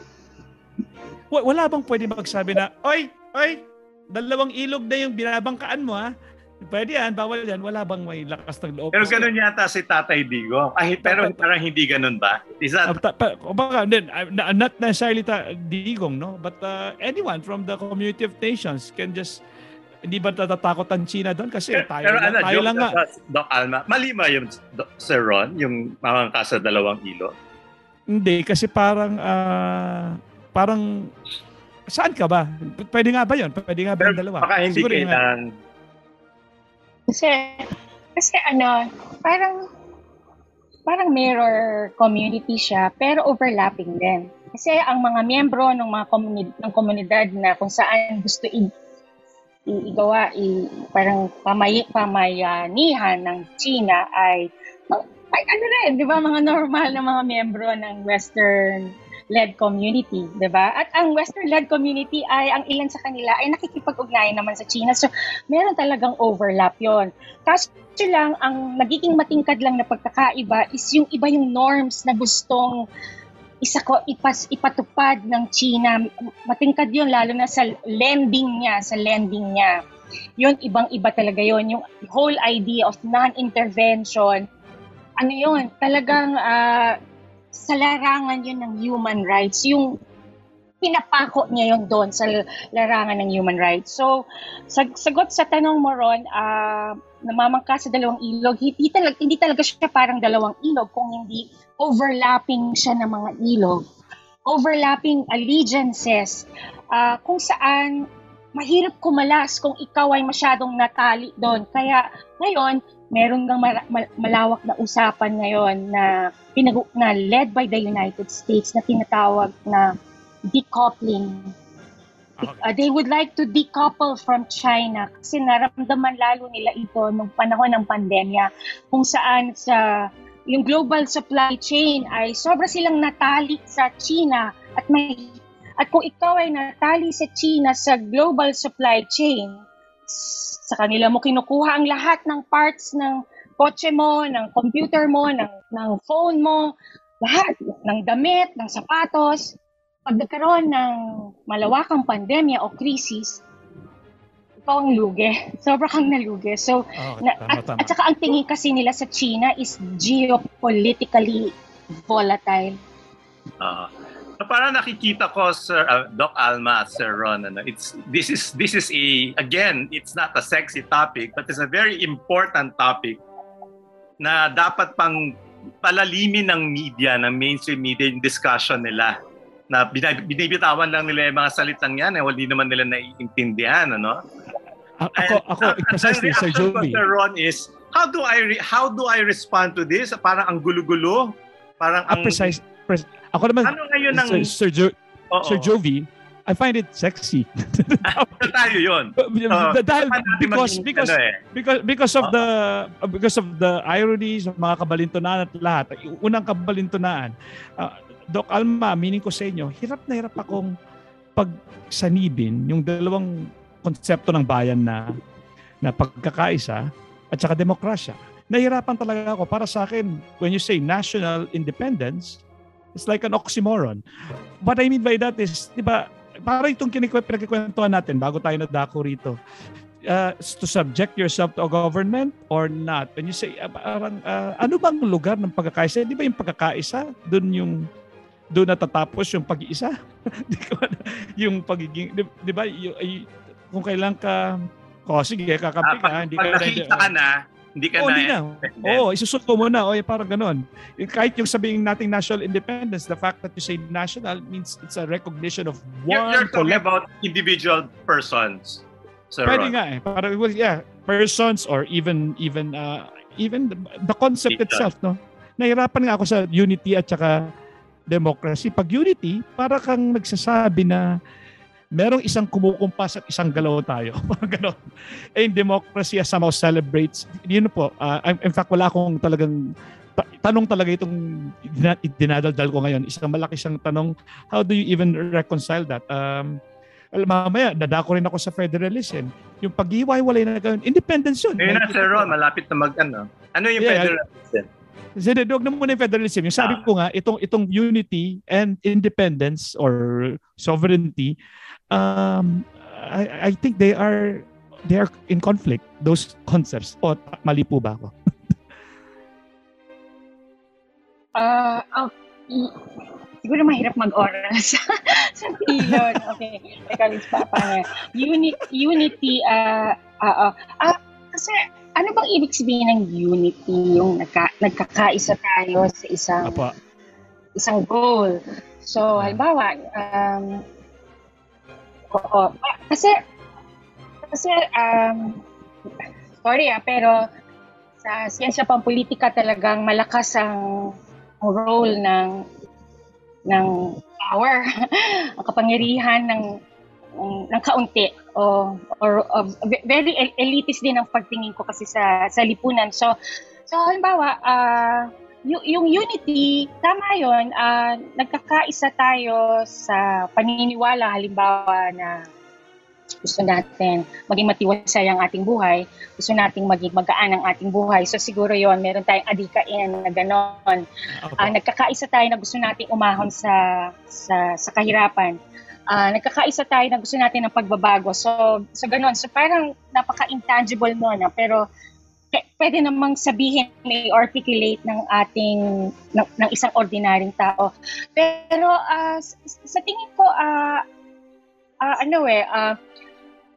Wala bang pwede magsabi na, oy, oy, dalawang ilog na yung binabangkaan mo ha? Pwede yan, bawal yan. Wala bang may lakas ng loob? Pero ganun yata si Tatay Digo. Ay, pero parang hindi ganun ba? Is that... Uh, pa, baka, then, not necessarily ta- Digong, no? But uh, anyone from the community of nations can just hindi ba natatakot ang China doon? Kasi pero, tayo, pero, ano, tayo lang nga. Doc Alma, mali ba yung Sir Ron, yung mamangka sa dalawang ilo? Hindi, kasi parang, uh, parang, saan ka ba? Pwede nga ba yun? Pwede nga ba yung dalawa? Baka hindi Siguro kailangan, kasi, kasi ano, parang, parang mirror community siya, pero overlapping din. Kasi ang mga miyembro ng mga komunidad, ng komunidad na kung saan gusto i, igawa, i, parang pamay, pamayanihan ng China ay, ay ano rin, di ba, mga normal na mga miyembro ng Western led community, 'di ba? At ang western led community ay ang ilan sa kanila ay nakikipag-ugnayan naman sa China. So, meron talagang overlap 'yon. Kaso lang ang nagiging matingkad lang na pagkakaiba is yung iba yung norms na gustong isa ko ipas ipatupad ng China. Matingkad 'yon lalo na sa lending niya, sa lending niya. Yun, ibang-iba talaga yon Yung whole idea of non-intervention, ano yun, talagang uh, sa larangan yun ng human rights, yung pinapako niya yun doon sa larangan ng human rights. So, sag sagot sa tanong mo ron, uh, namamangka sa dalawang ilog, hindi, talaga, hindi talaga siya parang dalawang ilog kung hindi overlapping siya ng mga ilog. Overlapping allegiances uh, kung saan mahirap kumalas kung ikaw ay masyadong natali doon. Kaya ngayon, meron ng malawak na usapan ngayon na, pinag- na led by the United States na tinatawag na decoupling. Okay. Uh, they would like to decouple from China kasi naramdaman lalo nila ito nung panahon ng pandemya kung saan sa yung global supply chain ay sobra silang natali sa China at may at kung ikaw ay natali sa China sa global supply chain sa kanila mo kinukuha ang lahat ng parts ng kotse mo, ng computer mo, ng, ng phone mo, lahat, ng damit, ng sapatos. Pag ng malawakang pandemya o krisis, ikaw ang lugi. Sobra kang nalugi. So, oh, na, tama, at, tama. at saka ang tingin kasi nila sa China is geopolitically volatile. Uh, So para nakikita ko Sir uh, Doc Alma at Sir Ron ano, it's this is this is a again it's not a sexy topic but it's a very important topic na dapat pang palalimin ng media ng mainstream media yung discussion nila na binibitawan lang nila yung mga salitang yan eh hindi naman nila naiintindihan ano ako And, ako uh, precisely Sir Joey Sir Ron is how do I re- how do I respond to this parang ang gulo-gulo parang ang precise, precise ako naman, ano ngayon ng... Sir, Sir, jo- Sir Jovi, I find it sexy. *laughs* tayo. Uh, dahil because because ano eh. because because of uh, the because of the ironies of mga kabalintunaan at lahat. Unang kabalintunaan. Uh, Doc Alma, meaning ko sa inyo, hirap na hirap akong pagsanibin yung dalawang konsepto ng bayan na na pagkakaisa at saka demokrasya. Nahirapan talaga ako para sa akin when you say national independence, It's like an oxymoron. What I mean by that is, di ba, parang itong pinagkikwentuhan natin bago tayo nadako rito. Uh, to subject yourself to a government or not. When you say, uh, parang, uh, ano bang lugar ng pagkakaisa? Di ba yung pagkakaisa, doon yung doon natatapos yung pag-iisa? *laughs* yung pagiging, di, di ba, y- y- kung kailan ka, oh, sige, kakapi ka, hindi ka, nakita ka na, hindi ka oh, na. Hindi na. Oo, oh, isusuko mo na. O, oh, parang ganun. Kahit yung sabihin nating national independence, the fact that you say national means it's a recognition of one You're, you're talking about individual persons. Sir Pwede Ron. nga eh. Para, well, yeah, persons or even even uh, even the, the concept It itself, no? Nahirapan nga ako sa unity at saka democracy. Pag unity, para kang nagsasabi na merong isang kumukumpas at isang galaw tayo. *laughs* Ganon. Eh, democracy somehow celebrates. Yun po. Uh, in fact, wala akong talagang tanong talaga itong dinadaldal ko ngayon. Isang malaki siyang tanong, how do you even reconcile that? Um, mamaya, dadako rin ako sa federalism. Yung pag-iwalay na gano'n, independence yun. Ngayon na, Sir Ron, malapit na mag, ano, ano yung yeah, federalism? Sige, dog na muna yung federalism. Yung sabi ah. ko nga, itong, itong unity and independence or sovereignty, um, I, I think they are they are in conflict those *laughs* concepts. O mali po ba ako? Uh, oh, siguro mahirap mag-oras. *laughs* Sa pilon okay. Teka let's pa paano Uni, unity uh, uh, uh, uh, kasi ano bang ibig sabihin ng unity yung nagka, nagkakaisa tayo sa isang Apa. isang goal? So halimbawa um, Oo. Kasi, kasi, um, sorry ah, pero sa siyensya pampolitika talagang malakas ang role ng ng power, *laughs* ang kapangyarihan ng ng kaunti o or, or very elitist din ang pagtingin ko kasi sa sa lipunan. So so halimbawa uh, yung, yung unity, tama yun, uh, nagkakaisa tayo sa paniniwala halimbawa na gusto natin maging matiwasay ang ating buhay, gusto nating maging magaan ang ating buhay. So siguro yon meron tayong adikain na gano'n. Okay. Uh, nagkakaisa tayo na gusto nating umahon sa sa, sa kahirapan. Uh, nagkakaisa tayo na gusto natin ng pagbabago. So, so gano'n. So parang napaka-intangible mo na. Pero pwede namang sabihin, may articulate ng ating, ng, ng isang ordinaryong tao. Pero uh, sa tingin ko, uh, uh, ano eh, uh,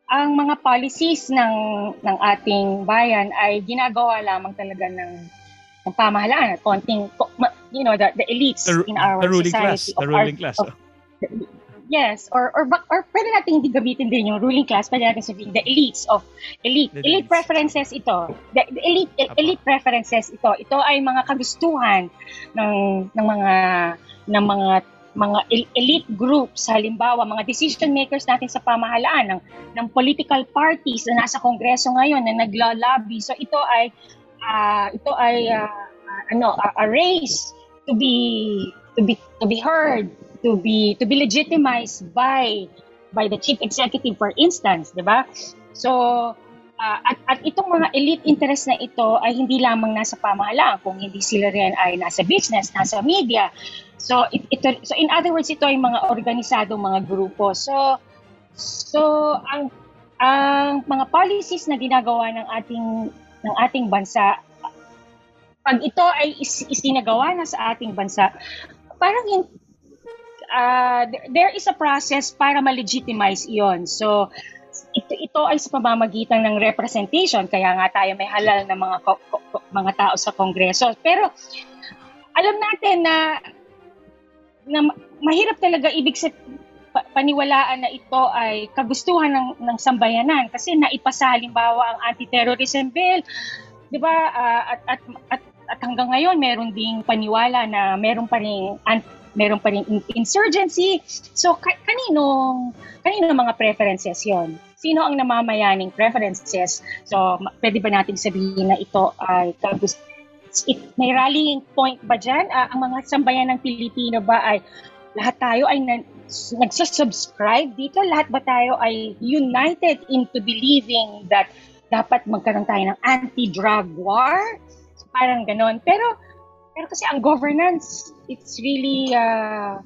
ang mga policies ng ng ating bayan ay ginagawa lamang talaga ng ng pamahalaan, konting, you know, the, the elites the, in our the ruling society. Class, the ruling our, class. Of, yes, or or or pwede nating hindi gamitin din yung ruling class, pwede natin sabihin the elites of elite. The elite elites. preferences ito. The, the elite Apa. elite preferences ito. Ito ay mga kagustuhan ng ng mga ng mga mga elite groups, halimbawa mga decision makers natin sa pamahalaan ng ng political parties na nasa kongreso ngayon na nagla-lobby. So ito ay uh, ito ay uh, ano a, a race to be to be to be heard to be to be legitimized by by the chief executive for instance, 'di ba? So uh, at, at itong mga elite interest na ito ay hindi lamang nasa pamahalaan kung hindi sila rin ay nasa business, nasa media. So it, ito so in other words ito ay mga organisadong mga grupo. So so ang ang mga policies na ginagawa ng ating ng ating bansa pag ito ay is, isinagawa na sa ating bansa, parang in, uh, there is a process para ma-legitimize iyon. So, ito, ito ay sa pamamagitan ng representation, kaya nga tayo may halal na mga, ko, ko, mga tao sa Kongreso. Pero, alam natin na, na mahirap talaga ibig sa paniwalaan na ito ay kagustuhan ng, ng sambayanan kasi naipasa halimbawa ang anti-terrorism bill, 'di ba? Uh, at, at at at hanggang ngayon meron ding paniwala na meron pa rin meron pa rin insurgency. So ka- kanino kanino mga preferences 'yon? Sino ang namamayaning preferences? So pwede ba nating sabihin na ito ay kabus it, may rallying point ba dyan? Uh, ang mga sambayan ng Pilipino ba ay lahat tayo ay na, nagsasubscribe dito? Lahat ba tayo ay united into believing that dapat magkaroon tayo ng anti-drug war? Parang ganon. Pero, pero kasi ang governance, it's really, uh,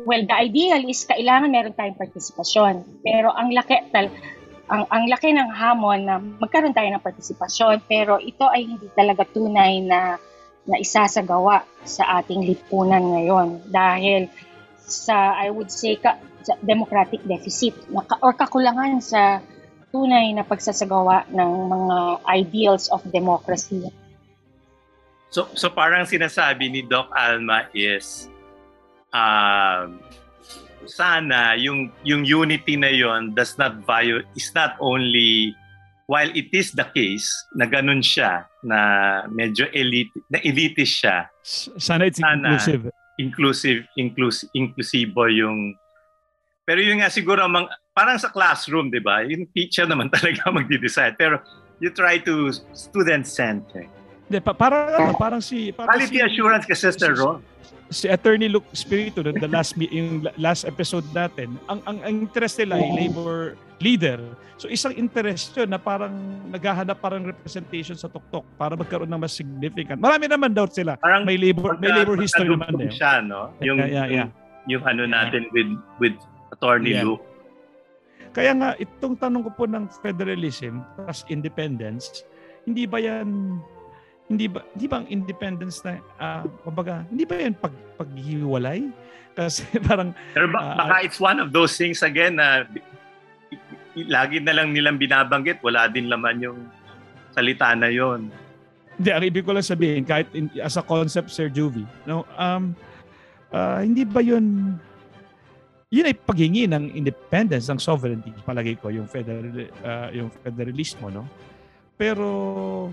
well, the ideal is kailangan meron tayong partisipasyon. Pero ang laki, tal, ang, ang laki ng hamon na magkaroon tayo ng partisipasyon, pero ito ay hindi talaga tunay na na isasagawa sa ating lipunan ngayon dahil sa I would say ka, sa democratic deficit or kakulangan sa tunay na pagsasagawa ng mga ideals of democracy. So, so parang sinasabi ni Doc Alma is uh, sana yung yung unity na yon does not value is not only while it is the case na ganun siya na medyo elite na elitist siya sana it's sana inclusive. inclusive inclusive inclusivo yung pero yun nga siguro mang, parang sa classroom 'di ba? Yung teacher naman *laughs* talaga magde-decide. Pero you try to student centric hindi, pa, parang, ano, parang si... Parang Quality si, assurance kay Sister Ron. Si Attorney Luke Spirito, the, the last yung last episode natin, ang, ang, ang interest nila ay labor leader. So isang interest yun na parang naghahanap parang representation sa tuktok para magkaroon ng mas significant. Marami naman daw sila. Parang may labor may labor history naman din. Siya, no? Yung, yeah, yeah, yeah. yung, yung ano natin yeah. with with Attorney yeah. Luke. Kaya nga itong tanong ko po ng federalism plus independence, hindi ba yan hindi ba hindi ba ang independence na uh, kumbaga hindi ba 'yan pag paghiwalay kasi *laughs* parang pero ba, uh, baka it's one of those things again na lagi na lang nilang binabanggit wala din laman yung salita na yon hindi ang ibig ko lang sabihin kahit in, as a concept Sir Juvie no um uh, hindi ba yun yun ay paghingi ng independence ng sovereignty palagi ko yung federal uh, yung federalismo no? Pero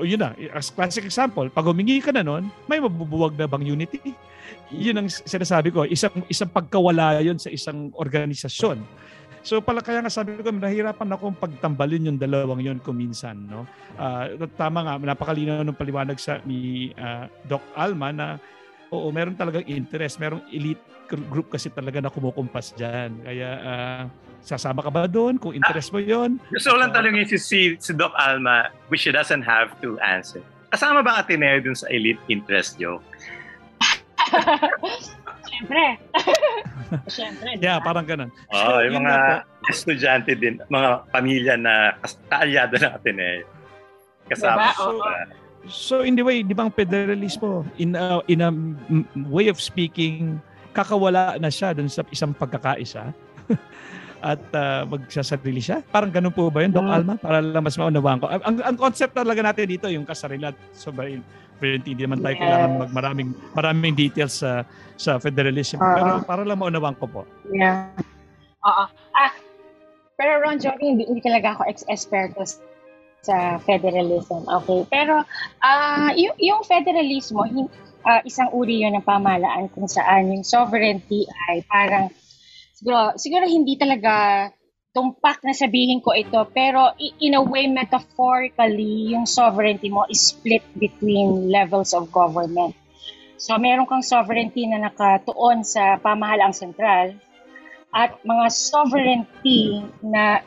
o yun na, as classic example, pag humingi ka na nun, may mabubuwag na bang unity? Yun ang sinasabi ko, isang, isang pagkawala yun sa isang organisasyon. So pala kaya nga sabi ko, nahirapan akong pagtambalin yung dalawang yun kuminsan. No? Uh, tama nga, napakalinaw ng paliwanag sa ni uh, Doc Alma na oo, meron talagang interest. Merong elite group kasi talaga na kumukumpas dyan. Kaya uh, sasama ka ba doon kung interest mo yon? Gusto lang uh, tanongin si, si, si Doc Alma, which she doesn't have to answer. Kasama ba ang Ateneo dun sa elite interest joke? *laughs* Siyempre. *laughs* Siyempre. yeah, parang ganun. Oo, oh, yung mga estudyante din, mga pamilya na kaalyado ng Ateneo. Kasama. Diba? So, So in the way, di ba ang federalismo, in a, in a way of speaking, kakawala na siya dun sa isang pagkakaisa. *laughs* at uh, magsasarili siya. Parang ganun po ba yun, Doc mm. Alma? Para lang mas maunawaan ko. Ang, ang concept talaga natin dito, yung kasarilat, sobrang very hindi naman tayo yes. kailangan mag maraming, maraming details sa sa federalism. Uh-huh. Pero para lang maunawaan ko po. Yeah. Oo. Ah, pero Ron Jovi, hindi, hindi talaga ako ex-experto sa federalism. Okay. Pero uh, yung, yung federalismo, uh, isang uri yun ng pamahalaan kung saan yung sovereignty ay parang siguro, siguro hindi talaga tumpak na sabihin ko ito, pero in a way, metaphorically, yung sovereignty mo is split between levels of government. So, meron kang sovereignty na nakatuon sa pamahalaang sentral at mga sovereignty na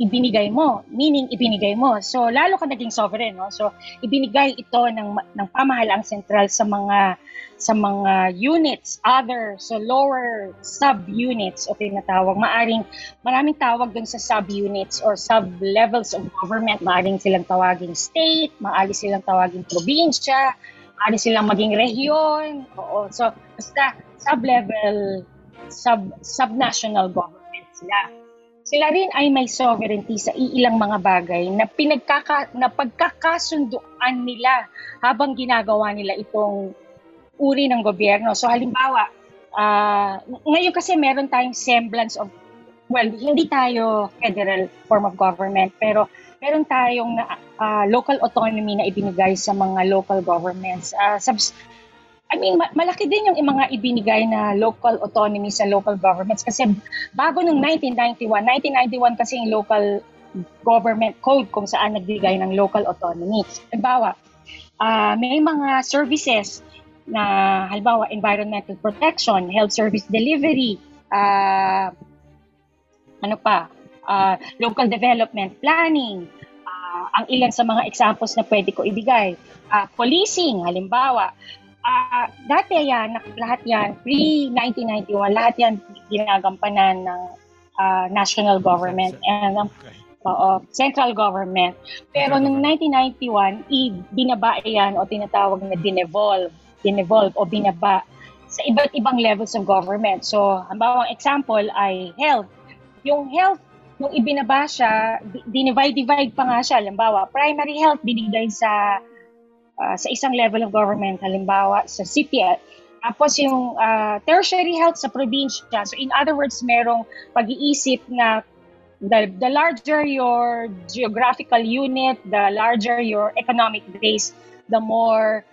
ibinigay mo, meaning ibinigay mo. So, lalo ka naging sovereign, no? So, ibinigay ito ng, ng pamahalaang sentral sa mga sa mga units, other, so lower sub-units o tinatawag. Maaring, maraming tawag dun sa sub-units or sub-levels of government. Maaring silang tawaging state, maaari silang tawaging probinsya, maaari silang maging rehiyon. Oo. So, basta sub-level, sub, sub-national government sila sila rin ay may sovereignty sa iilang mga bagay na pinagkaka na pagkakasunduan nila habang ginagawa nila itong uri ng gobyerno. So halimbawa, uh, ngayon kasi meron tayong semblance of well, hindi tayo federal form of government, pero meron tayong uh, local autonomy na ibinigay sa mga local governments. Uh, subs- I mean, malaki din yung mga ibinigay na local autonomy sa local governments kasi bago nung 1991, 1991 kasi yung local government code kung saan nagbigay ng local autonomy. Halimbawa, uh, may mga services na halimbawa environmental protection, health service delivery, uh, ano pa, uh, local development planning, uh, ang ilan sa mga examples na pwede ko ibigay. Uh, policing, halimbawa, uh, dati yan, lahat yan, pre-1991, lahat yan ginagampanan ng uh, national government and um, uh, central government. Pero noong 1991, ibinaba yan o tinatawag na dinevolve, dinevolve o binaba sa iba't ibang levels of government. So, ang bawang example ay health. Yung health, nung ibinaba siya, dinivide-divide pa nga siya. Halimbawa, primary health binigay sa uh, sa isang level of government, halimbawa sa city, tapos yung uh, tertiary health sa probinsya. So in other words, merong pag-iisip na the, the larger your geographical unit, the larger your economic base, the more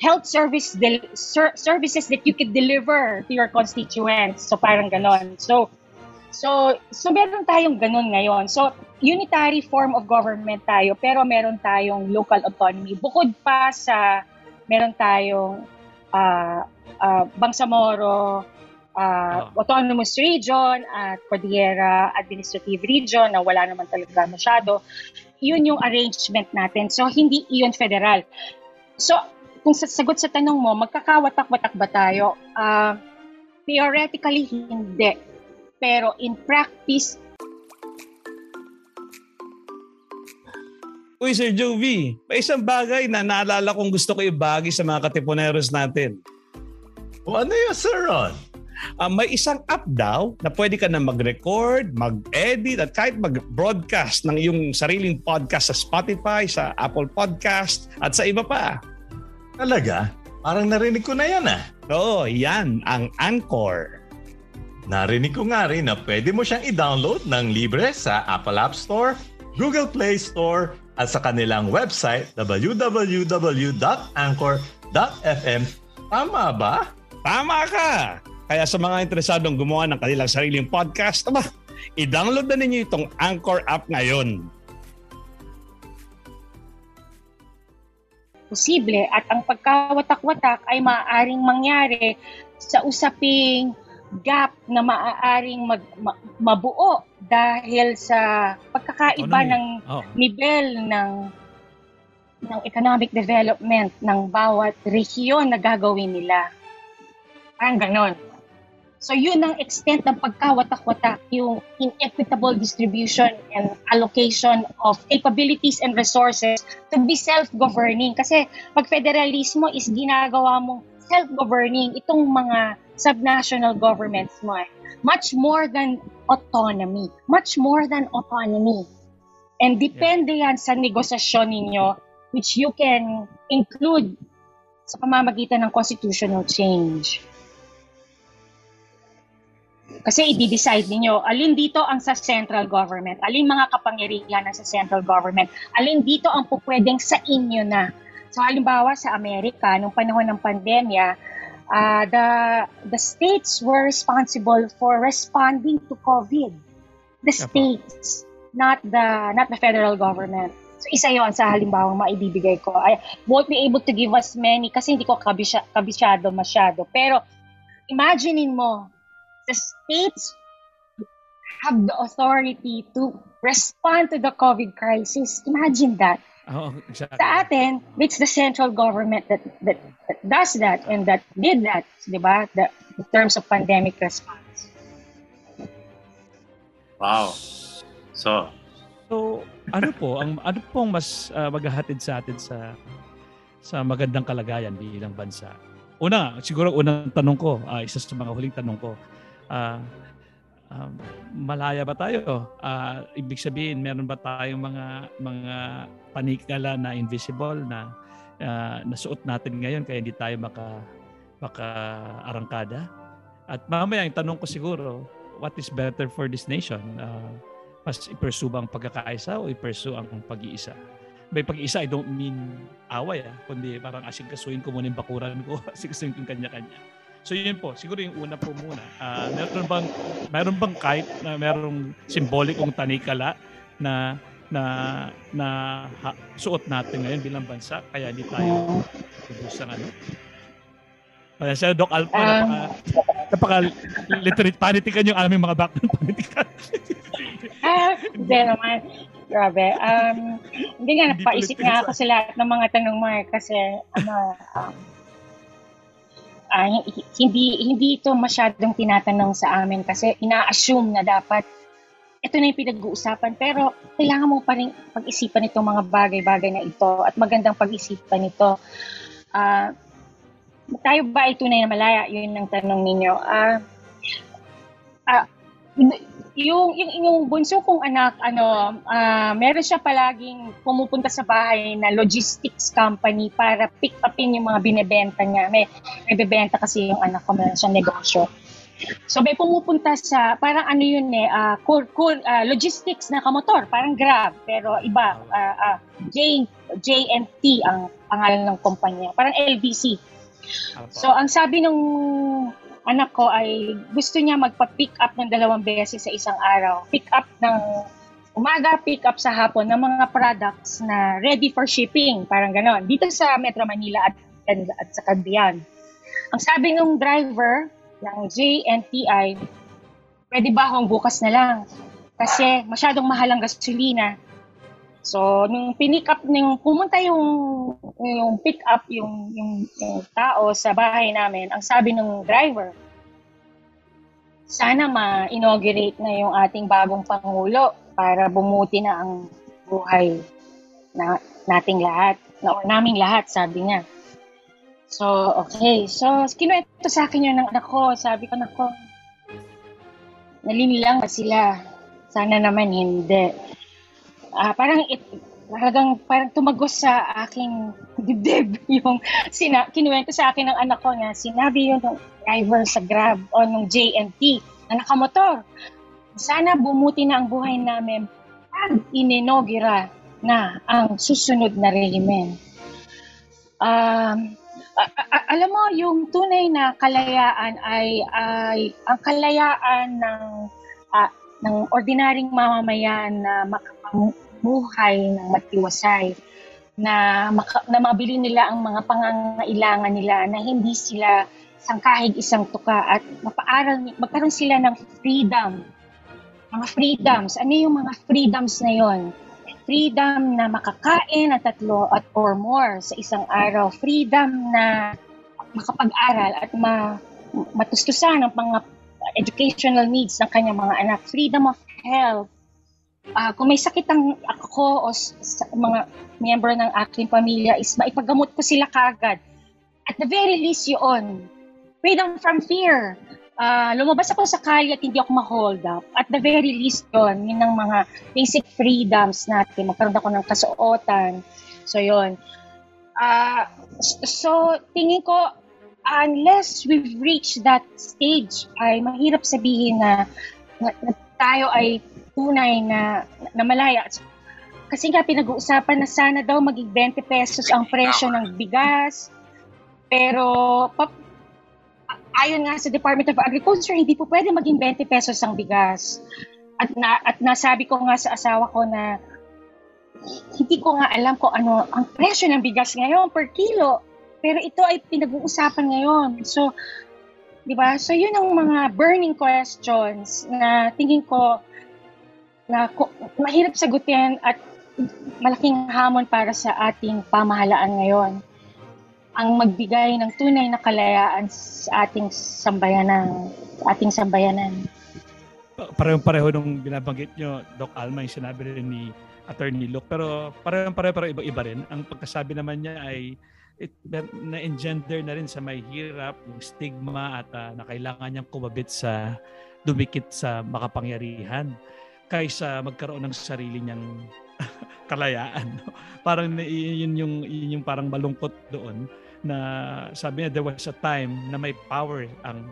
health service del- ser- services that you could deliver to your constituents. So parang ganon. So So, so meron tayong ganun ngayon. So, unitary form of government tayo, pero meron tayong local autonomy. Bukod pa sa meron tayong uh, uh, Bangsamoro, uh, Autonomous Region at Cordillera Administrative Region na wala naman talaga masyado. Yun yung arrangement natin. So, hindi iyon federal. So, kung sasagot sa tanong mo, magkakawatak-watak ba tayo? Uh, theoretically, hindi pero in practice, Uy, Sir Jovi, may isang bagay na naalala kong gusto ko ibagi sa mga katipuneros natin. O ano yun, Sir Ron? Uh, may isang app daw na pwede ka na mag-record, mag-edit at kahit mag-broadcast ng iyong sariling podcast sa Spotify, sa Apple Podcast at sa iba pa. Talaga? Parang narinig ko na yan ah. Oo, yan ang Anchor. Narinig ko nga rin na pwede mo siyang i-download ng libre sa Apple App Store, Google Play Store, at sa kanilang website www.anchor.fm. Tama ba? Tama ka! Kaya sa mga interesadong gumawa ng kanilang sariling podcast, aba, i-download na ninyo itong Anchor app ngayon. Posible at ang pagkawatak-watak ay maaaring mangyari sa usaping gap na maaaring mag, ma, mabuo dahil sa pagkakaiba ng oh. nivel ng ng economic development ng bawat rehiyon na gagawin nila. Parang ganon. So yun ang extent ng pagkawatak-watak, yung inequitable distribution and allocation of capabilities and resources to be self-governing. Kasi pag federalismo is ginagawa mong self-governing, itong mga subnational governments mo eh. Much more than autonomy. Much more than autonomy. And depende yan sa negosasyon ninyo which you can include sa pamamagitan ng constitutional change. Kasi i-decide ninyo, alin dito ang sa central government, alin mga kapangyarihan na sa central government, alin dito ang pupwedeng sa inyo na. So halimbawa sa Amerika, nung panahon ng pandemya, uh, the, the states were responsible for responding to COVID. The states, not the, not the federal government. So isa yon sa halimbawa maibibigay ko. I won't be able to give us many kasi hindi ko kabisya, kabisyado masyado. Pero imaginein mo, the states have the authority to respond to the COVID crisis. Imagine that. Oh, exactly. Sa atin, it's the central government that, that, that does that and that did that, di ba? The, in terms of pandemic response. Wow. So, so ano po ang ano pong mas uh, maghahatid sa atin sa sa magandang kalagayan bilang bansa? Una, siguro unang tanong ko, uh, isa sa mga huling tanong ko, uh, uh, malaya ba tayo? Uh, ibig sabihin, meron ba tayong mga mga panikala na invisible na uh, nasuot natin ngayon kaya hindi tayo maka maka arangkada? At mamaya yung tanong ko siguro, what is better for this nation? Uh, mas i-pursue ba ang pagkakaisa o i-pursue ang pag-iisa? May pag-iisa, I don't mean away, ah, kundi parang asing-kasuhin ko muna yung bakuran ko, *laughs* asing-kasuhin ko kanya-kanya. So yun po, siguro yung una po muna. Uh, meron bang meron bang kahit na merong simbolikong tanikala na na na ha, suot natin ngayon bilang bansa kaya hindi tayo ubusang ano? Kaya siya, Doc Alpa, um, napaka, napaka literate panitikan yung aming mga background panitikan. ah, hindi naman. Grabe. Um, hindi nga, napaisip nga ako sa lahat ng mga tanong mo eh, kasi ano, um, uh, hindi hindi ito masyadong tinatanong sa amin kasi ina-assume na dapat ito na yung pinag-uusapan pero kailangan mo pa rin pag-isipan itong mga bagay-bagay na ito at magandang pag-isipan ito. Uh, tayo ba ay tunay na malaya? Yun ang tanong ninyo. Uh, uh, yung, yung, yung bunso kong anak, ano, uh, meron siya palaging pumupunta sa bahay na logistics company para pick upin yung mga binebenta niya. May, may bebenta kasi yung anak ko, meron siyang negosyo. So may pumupunta sa, parang ano yun eh, uh, cool, cool, uh, logistics na kamotor, parang Grab, pero iba, uh, uh, J, JNT ang pangalan ng kumpanya, parang LBC. So ang sabi nung anak ko ay gusto niya magpa-pick up ng dalawang beses sa isang araw. Pick up ng umaga, pick up sa hapon ng mga products na ready for shipping, parang ganon. Dito sa Metro Manila at, at, at sa Cagayan. Ang sabi ng driver ng JNTI, pwede ba akong bukas na lang? Kasi masyadong mahal ang gasolina. So, nung pinick up, nung pumunta yung, yung pick up, yung, yung, yung tao sa bahay namin, ang sabi ng driver, sana ma-inaugurate na yung ating bagong Pangulo para bumuti na ang buhay na nating lahat, na or naming lahat, sabi niya. So, okay. So, kinuwento sa akin yun ng anak ko. Sabi ko, nako, nalinilang ba sila? Sana naman hindi uh, parang it, talagang parang tumagos sa aking *laughs* dibdib yung sina, kinuwento sa akin ng anak ko na sinabi yun ng driver sa Grab o ng JNT na nakamotor. Sana bumuti na ang buhay namin pag ininogira na ang susunod na rehimen. Um, a- a- alam mo, yung tunay na kalayaan ay, ay ang kalayaan ng uh, ng ordinaryong mamamayan na makapam- buhay ng matiwasay na, maka, na mabili nila ang mga pangangailangan nila na hindi sila sangkahig isang tuka at mapaaral, magkaroon sila ng freedom. Mga freedoms. Ano yung mga freedoms na yon? Freedom na makakain at tatlo at or more sa isang araw. Freedom na makapag-aral at ma, matustusan ang mga educational needs ng kanyang mga anak. Freedom of health uh, kung may sakit ang ako o sa mga member ng aking pamilya is maipagamot ko sila kagad. At the very least yun, freedom from fear. Uh, lumabas ako sa kalye at hindi ako ma-hold up. At the very least yun, yun ang mga basic freedoms natin. Magkaroon ako ng kasuotan. So yun. Uh, so tingin ko, unless we've reached that stage, ay mahirap sabihin na, na, na tayo ay tunay na, na malaya. Kasi nga pinag-uusapan na sana daw maging 20 pesos ang presyo ng bigas. Pero pa, ayon nga sa Department of Agriculture, hindi po pwede maging 20 pesos ang bigas. At, na, at nasabi ko nga sa asawa ko na hindi ko nga alam kung ano ang presyo ng bigas ngayon per kilo. Pero ito ay pinag-uusapan ngayon. So, di ba? So, yun ang mga burning questions na tingin ko na mahirap sagutin at malaking hamon para sa ating pamahalaan ngayon ang magbigay ng tunay na kalayaan sa ating sambayanan, sa ating sambayanan. Parehong-pareho nung binabanggit nyo, Doc Alma, yung sinabi rin ni Attorney Luke. Pero parehong-pareho, pero iba-iba rin. Ang pagkasabi naman niya ay it, na-engender na rin sa may hirap, yung stigma at uh, na kailangan niyang kumabit sa dumikit sa makapangyarihan kaysa magkaroon ng sarili niyang *laughs* kalayaan. Parang yun yung, yun yung parang malungkot doon na sabi niya there was a time na may power ang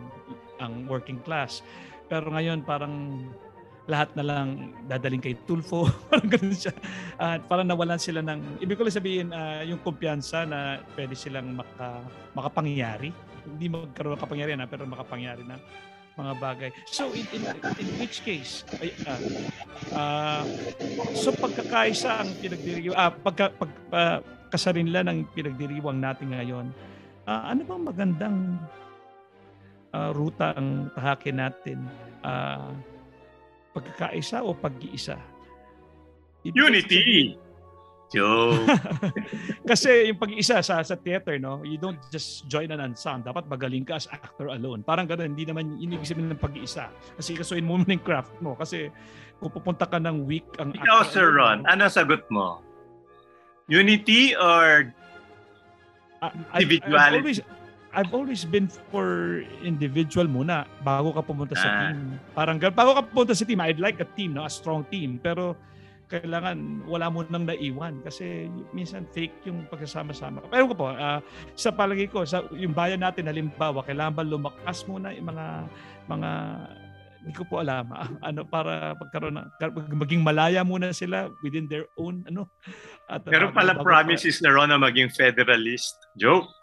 ang working class. Pero ngayon parang lahat na lang dadaling kay Tulfo. *laughs* parang ganun siya. At uh, parang nawalan sila ng, ibig ko lang sabihin, uh, yung kumpiyansa na pwede silang maka, makapangyari. Hindi magkaroon ng kapangyarihan, na, pero makapangyari na mga bagay. So in, in, in which case, ay, uh, uh, so pagkakaisa ang pinagdiriwang, ah, pagka, pag, uh, kasarinlan ang pinagdiriwang natin ngayon, uh, ano bang magandang uh, ruta ang tahakin natin? Uh, pagkakaisa o pag-iisa? Unity! Joke. *laughs* Kasi yung pag-isa sa sa theater, no, you don't just join an ensemble. Dapat magaling ka as actor alone. Parang ganoon, hindi naman ibig sabihin ng pag-isa. Kasi kasuin mo yung craft mo. Kasi kung pupunta ka ng week ang Ikaw, actor Sir Ron, ano sagot mo? Unity or individuality? I've always, I've always been for individual muna bago ka pumunta sa ah. team. Parang bago ka pumunta sa team, I'd like a team, no? a strong team. Pero kailangan wala mo nang naiwan kasi minsan fake yung pagsasama-sama. Pero ko po, uh, sa palagi ko, sa yung bayan natin halimbawa, kailangan ba lumakas muna yung mga mga hindi ko po alam ah, *laughs* ano para pagkaroon ng maging malaya muna sila within their own ano at Pero pala promises na Ron na maging federalist. Joke.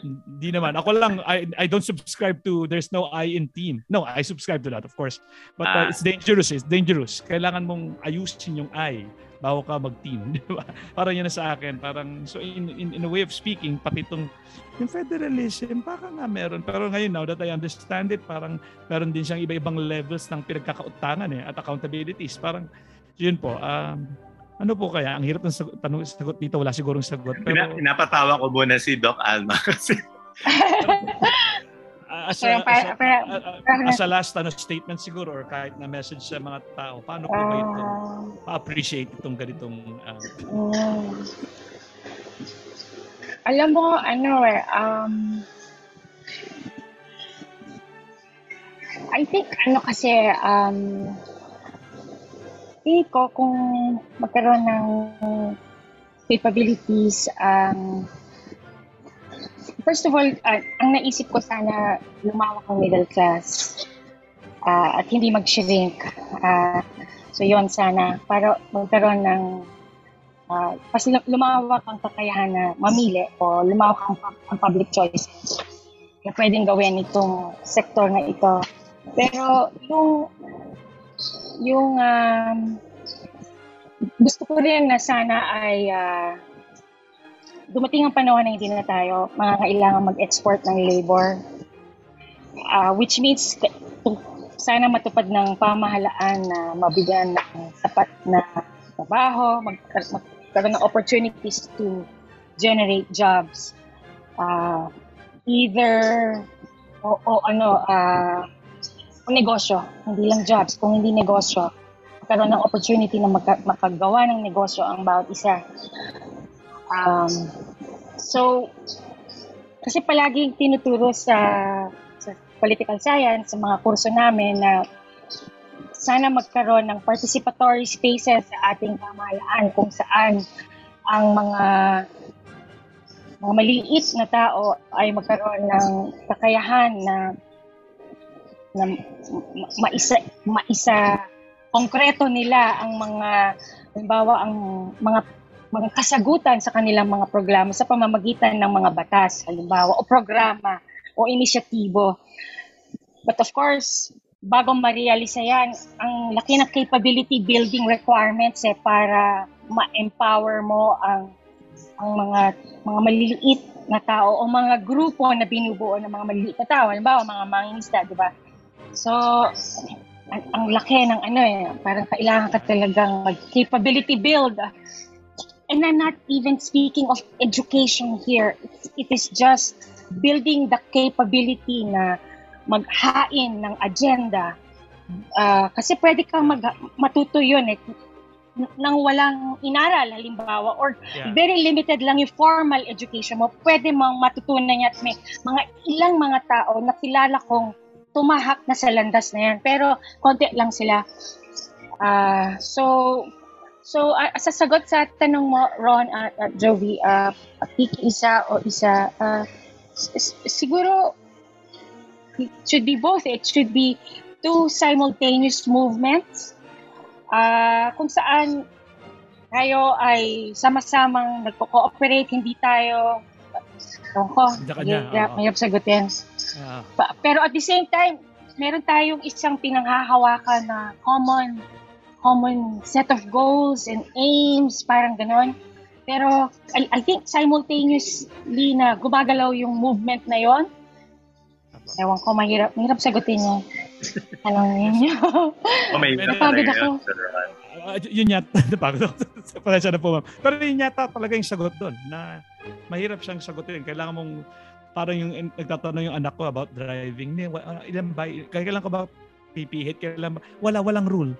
Hindi naman. Ako lang, I, I don't subscribe to, there's no I in team. No, I subscribe to that, of course. But uh, ah. it's dangerous, it's dangerous. Kailangan mong ayusin yung I bago ka mag-team. *laughs* Di ba? Parang yan na sa akin. Parang, so in, in, in a way of speaking, pati itong, yung federalism, baka nga meron. Pero ngayon, now that I understand it, parang meron din siyang iba-ibang levels ng pinagkakautangan eh, at accountabilities. Parang, yun po, um, ano po kaya? Ang hirap ng sagot, tanong, sagot dito. Wala sigurong sagot. Pero... Pina, pinapatawa ko muna si Doc Alma *laughs* kasi... *laughs* as, a, as, a, as a last ano, statement siguro or kahit na message sa mga tao, paano po ba ito ah. ma-appreciate itong ganitong... Uh, alam mo, ano eh, um, I think ano kasi um, tingin ko kung magkaroon ng capabilities ang um, first of all, uh, ang naisip ko sana lumawak ang middle class uh, at hindi mag-shrink. Uh, so yon sana para magkaroon ng uh, mas lumawak ang kakayahan na mamili o lumawak ang, ang public choice na pwedeng gawin itong sektor na ito. Pero yung yung um, gusto ko rin na sana ay uh, dumating ang panahon na hindi na tayo mga kailangan mag-export ng labor. Uh, which means sana matupad ng pamahalaan na mabigyan ng sapat na trabaho, magkaroon ng opportunities to generate jobs. Uh, either o, o ano, uh, kung negosyo, hindi lang jobs, kung hindi negosyo, magkaroon ng opportunity na magka- makagawa ng negosyo ang bawat isa. Um, so, kasi palaging tinuturo sa, sa political science, sa mga kurso namin na sana magkaroon ng participatory spaces sa ating pamahalaan kung saan ang mga mga maliit na tao ay magkaroon ng kakayahan na na maisa maisa konkreto nila ang mga halimbawa ang mga mga kasagutan sa kanilang mga programa sa pamamagitan ng mga batas halimbawa o programa o inisyatibo. But of course bago ma-realize yan ang laki ng capability building requirements eh para ma-empower mo ang ang mga mga maliliit na tao o mga grupo na binubuo ng mga maliliit na tao. Halimbawa mga mangingisda di ba So, ang, ang laki ng ano eh, parang kailangan ka talagang mag-capability build. And I'm not even speaking of education here. It is just building the capability na maghain ng agenda. Uh, kasi pwede kang mag, matuto yun eh nang walang inaral halimbawa or yeah. very limited lang yung formal education mo pwede mong matutunan yan may mga ilang mga tao na kilala kong tumahak na sa landas na yan. Pero konti lang sila. Uh, so, so uh, sa sagot sa tanong mo, Ron at uh, Jovi, uh, isa o isa, uh, siguro it should be both. It should be two simultaneous movements uh, kung saan tayo ay sama-samang nagko-cooperate, hindi tayo Ewan ko, Kanya-kanya. mahirap sagutin. Yeah. pero at the same time, meron tayong isang pinanghahawakan na common common set of goals and aims, parang ganon. Pero I, I think simultaneously na gumagalaw yung movement na yon. Ewan ko, mahirap, mahirap sagutin niya. *laughs* Anong ninyo? Oh, may *laughs* Napagod ako. Uh, yun yata, napagod ako. Pasensya na po, ma'am. Pero yun yata talaga yung sagot doon na mahirap siyang sagutin. Kailangan mong parang yung nagtatanong yung anak ko about driving. Ni, uh, ilan ba, kailan ko ba pipihit? Kailan ba? Wala, walang rule.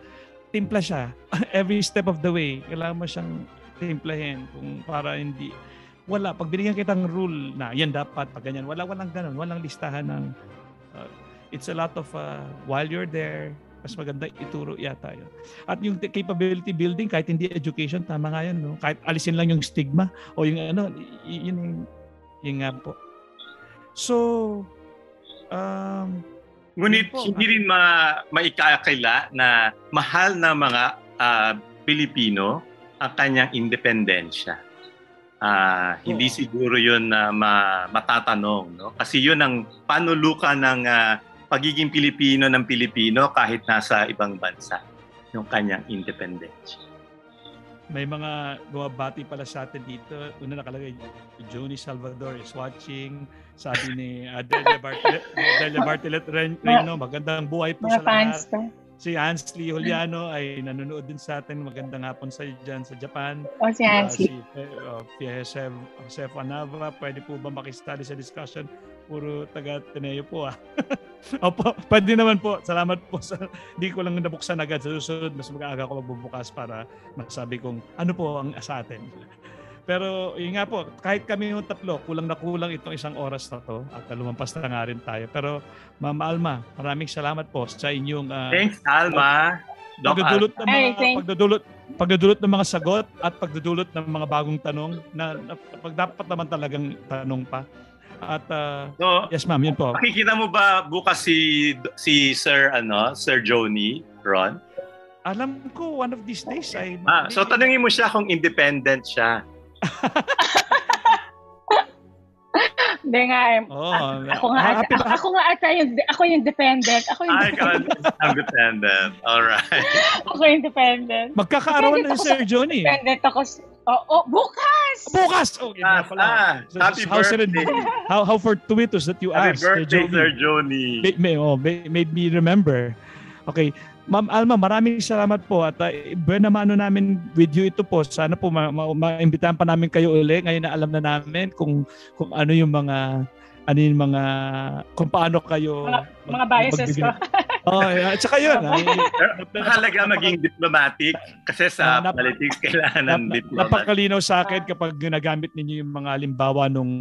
Timpla siya. *laughs* Every step of the way, kailangan mo siyang timplahin kung para hindi wala pag binigyan kitang rule na yan dapat pag ganyan wala walang ganun walang listahan ng uh, it's a lot of uh, while you're there mas maganda ituro yata yun. At yung capability building, kahit hindi education, tama nga yan. No? Kahit alisin lang yung stigma o yung ano, yun yung, yun nga po. So, um, Ngunit po, hindi rin ma maikakaila na mahal na mga uh, Pilipino ang kanyang independensya. Uh, hindi siguro yun na ma, matatanong. No? Kasi yun ang panulukan ng uh, pagiging Pilipino ng Pilipino kahit nasa ibang bansa. Yung kanyang independence. May mga bumabati pala sa atin dito. Una nakalagay, Joni Salvador is watching. Sabi ni Adelia Bartelet, Adelia Bartelet Reno, magandang buhay po sa lahat. Si Ansley Juliano ay nanonood din sa atin. Magandang hapon sa dyan sa Japan. O oh, si Ansley. Uh, si uh, Joseph, Joseph Anava, pwede po ba makistali sa discussion? Puro taga Teneo po ah. *laughs* Opo, pwede naman po. Salamat po sa hindi ko lang nabuksan agad sa susunod. Mas mag-aaga ko magbubukas para masabi kong ano po ang sa atin. Pero yun nga po, kahit kami yung tatlo, kulang na kulang itong isang oras na to at lumampas na nga rin tayo. Pero Mama Alma, maraming salamat po sa inyong uh, Thanks Alma. Pagdudulot ng mga hey, pagdudulot pagdudulot ng mga sagot at pagdudulot ng mga bagong tanong na, na pag dapat naman talagang tanong pa. At uh, so, yes ma'am, yun po. Makikita mo ba bukas si si Sir ano, Sir Joni Ron? Alam ko one of these days ay ah, so tanungin mo siya kung independent siya. Hindi nga eh. Oh, ako nga ata, ako, ako nga ata yung ako yung dependent. Ako yung Ay, dependent. I'm dependent. All right. *laughs* ako yung dependent. Magkakaroon na si Sir Johnny. Dependent ako. Oh, oh, bukas! Bukas! Okay, ah, pala. Ah, so, happy how birthday. how, how fortuitous that you happy asked. Happy birthday, Sir Johnny. Made, made, oh, made, made me remember. Okay, Ma'am Alma, maraming salamat po at uh, buwan naman ano namin with you ito po. Sana po ma-imbitahan ma- ma- pa namin kayo uli ngayon na alam na namin kung kung ano yung mga ano yung mga kung paano kayo mga, mga biases ko. *laughs* oh, yeah. At saka yun. Ah, Mahalaga maging diplomatic kasi sa uh, nap- politics kailangan ng nap- diplomat. Napakalinaw sa akin kapag ginagamit ninyo yung mga limbawa nung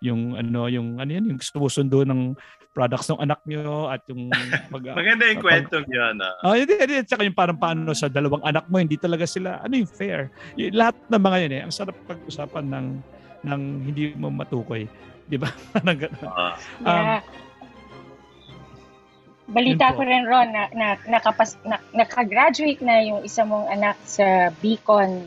yung ano yung ano yun yung sumusundo ng products ng anak nyo at yung *laughs* mag, Maganda yung kwentong yun. Ah. Oh, hindi, hindi. Tsaka yung parang paano sa dalawang anak mo, hindi talaga sila, ano yung fair. Yung, lahat ng mga yun eh, ang sarap pag-usapan ng, ng hindi mo matukoy. Di ba? *laughs* uh, yeah. Balita ko rin Ron na, na, nakapas, na nakagraduate na yung isa mong anak sa Beacon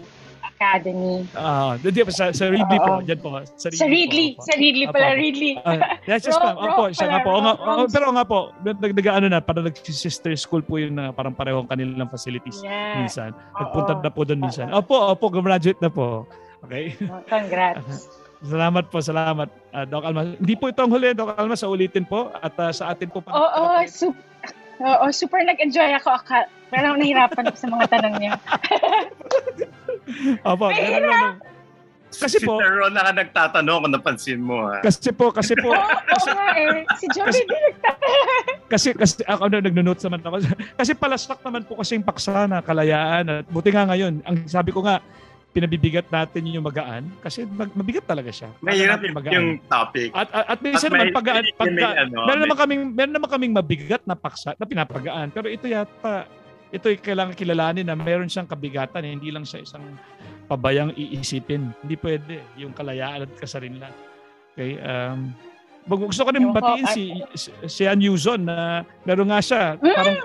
Academy. Ah, uh, di sa sa Ridley uh, po, diyan po. Sa Ridley, sa Ridley, po, sa Ridley pala Apo. Ridley. Uh, yes, yes, ma'am. Opo, siya nga po. Nga, oh, pero nga po, nag-ano na, para nag-sister school po yun na parang parehong kanilang facilities yeah. minsan. Nagpunta na po doon minsan. Opo, opo, graduate na po. Okay? Oh, congrats. *laughs* Salamat po, salamat. Uh, Doc Alma. Hindi po ito ang huli, Doc Alma, sa ulitin po at uh, sa atin po. Oo, oh, oh, super, oh, super nag-enjoy ako. Pero nahirapan ko sa mga tanong niya. *laughs* Opo, ganun lang. Kasi si po, Sir Ron na nagtatanong kung napansin mo. Ha? Kasi po, kasi po. Oo kasi, eh. Si Joey din nagtatanong. *laughs* Kasi, kasi ako na nag-notes naman ako. *laughs* Kasi palasak naman po kasi yung paksa na kalayaan. At buti nga ngayon, ang sabi ko nga, pinabibigat natin yung magaan kasi mabigat talaga siya. Mahirap yung, yung topic. At at, at minsan naman paggaan pagka, ano, meron naman kaming meron naman kaming mabigat na paksa na pinapagaan pero ito yata ito ay kailangan kilalanin na meron siyang kabigatan hindi lang sa isang pabayang iisipin. Hindi pwede yung kalayaan at kasarinlan. Okay, um gusto ko rin batiin si si Ann Yuzon na meron nga siya mm! parang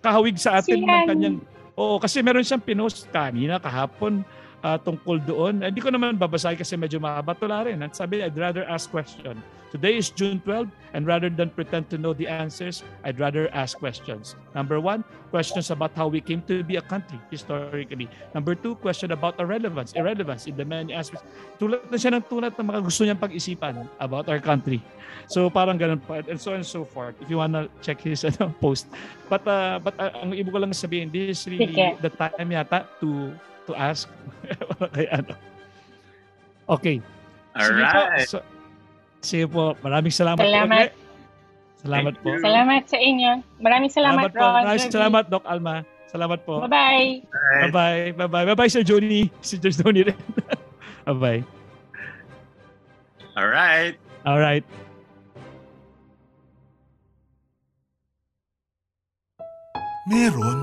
kahawig sa atin ng kanyang Oo, kasi meron siyang pinost kanina kahapon uh, tungkol doon. Hindi ko naman babasahin kasi medyo mahaba. Tula rin. At sabi, I'd rather ask question. Today is June 12 and rather than pretend to know the answers, I'd rather ask questions. Number one, questions about how we came to be a country historically. Number two, question about our relevance, irrelevance in the many aspects. Tulad na siya ng tulad ng mga gusto niyang pag-isipan about our country. So parang ganun pa and so on and so forth. If you wanna check his *laughs* ano, post. But uh, but uh, ang ibig ko lang sabihin, this is really the time yata to to ask. *laughs* Kay ano. Okay. All sige right. Po. So, sige po. Maraming salamat, salamat. po. Salamat po. Salamat sa inyo. Maraming salamat, salamat Ron. Maraming salamat, Doc Alma. Salamat po. Bye-bye. Bye-bye. Bye-bye. Bye-bye, Sir Johnny. Si Sir Johnny rin. *laughs* Bye-bye. All right. All right. Meron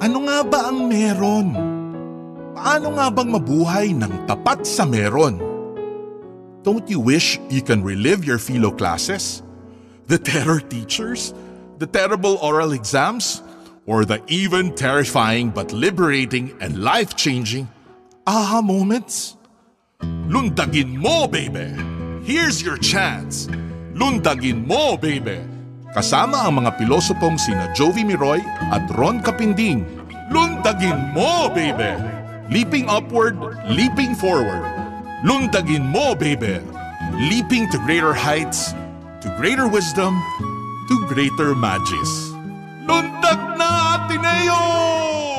ano nga ba ang meron? Paano nga bang mabuhay ng tapat sa meron? Don't you wish you can relive your philo classes? The terror teachers? The terrible oral exams? Or the even terrifying but liberating and life-changing aha moments? Lundagin mo, baby! Here's your chance! Lundagin mo, baby! Kasama ang mga pilosopong sina Jovi Miroy at Ron Capinding. Lundagin mo, baby! Leaping upward, leaping forward. Lundagin mo, baby! Leaping to greater heights, to greater wisdom, to greater magis. Lundag na, Ateneo!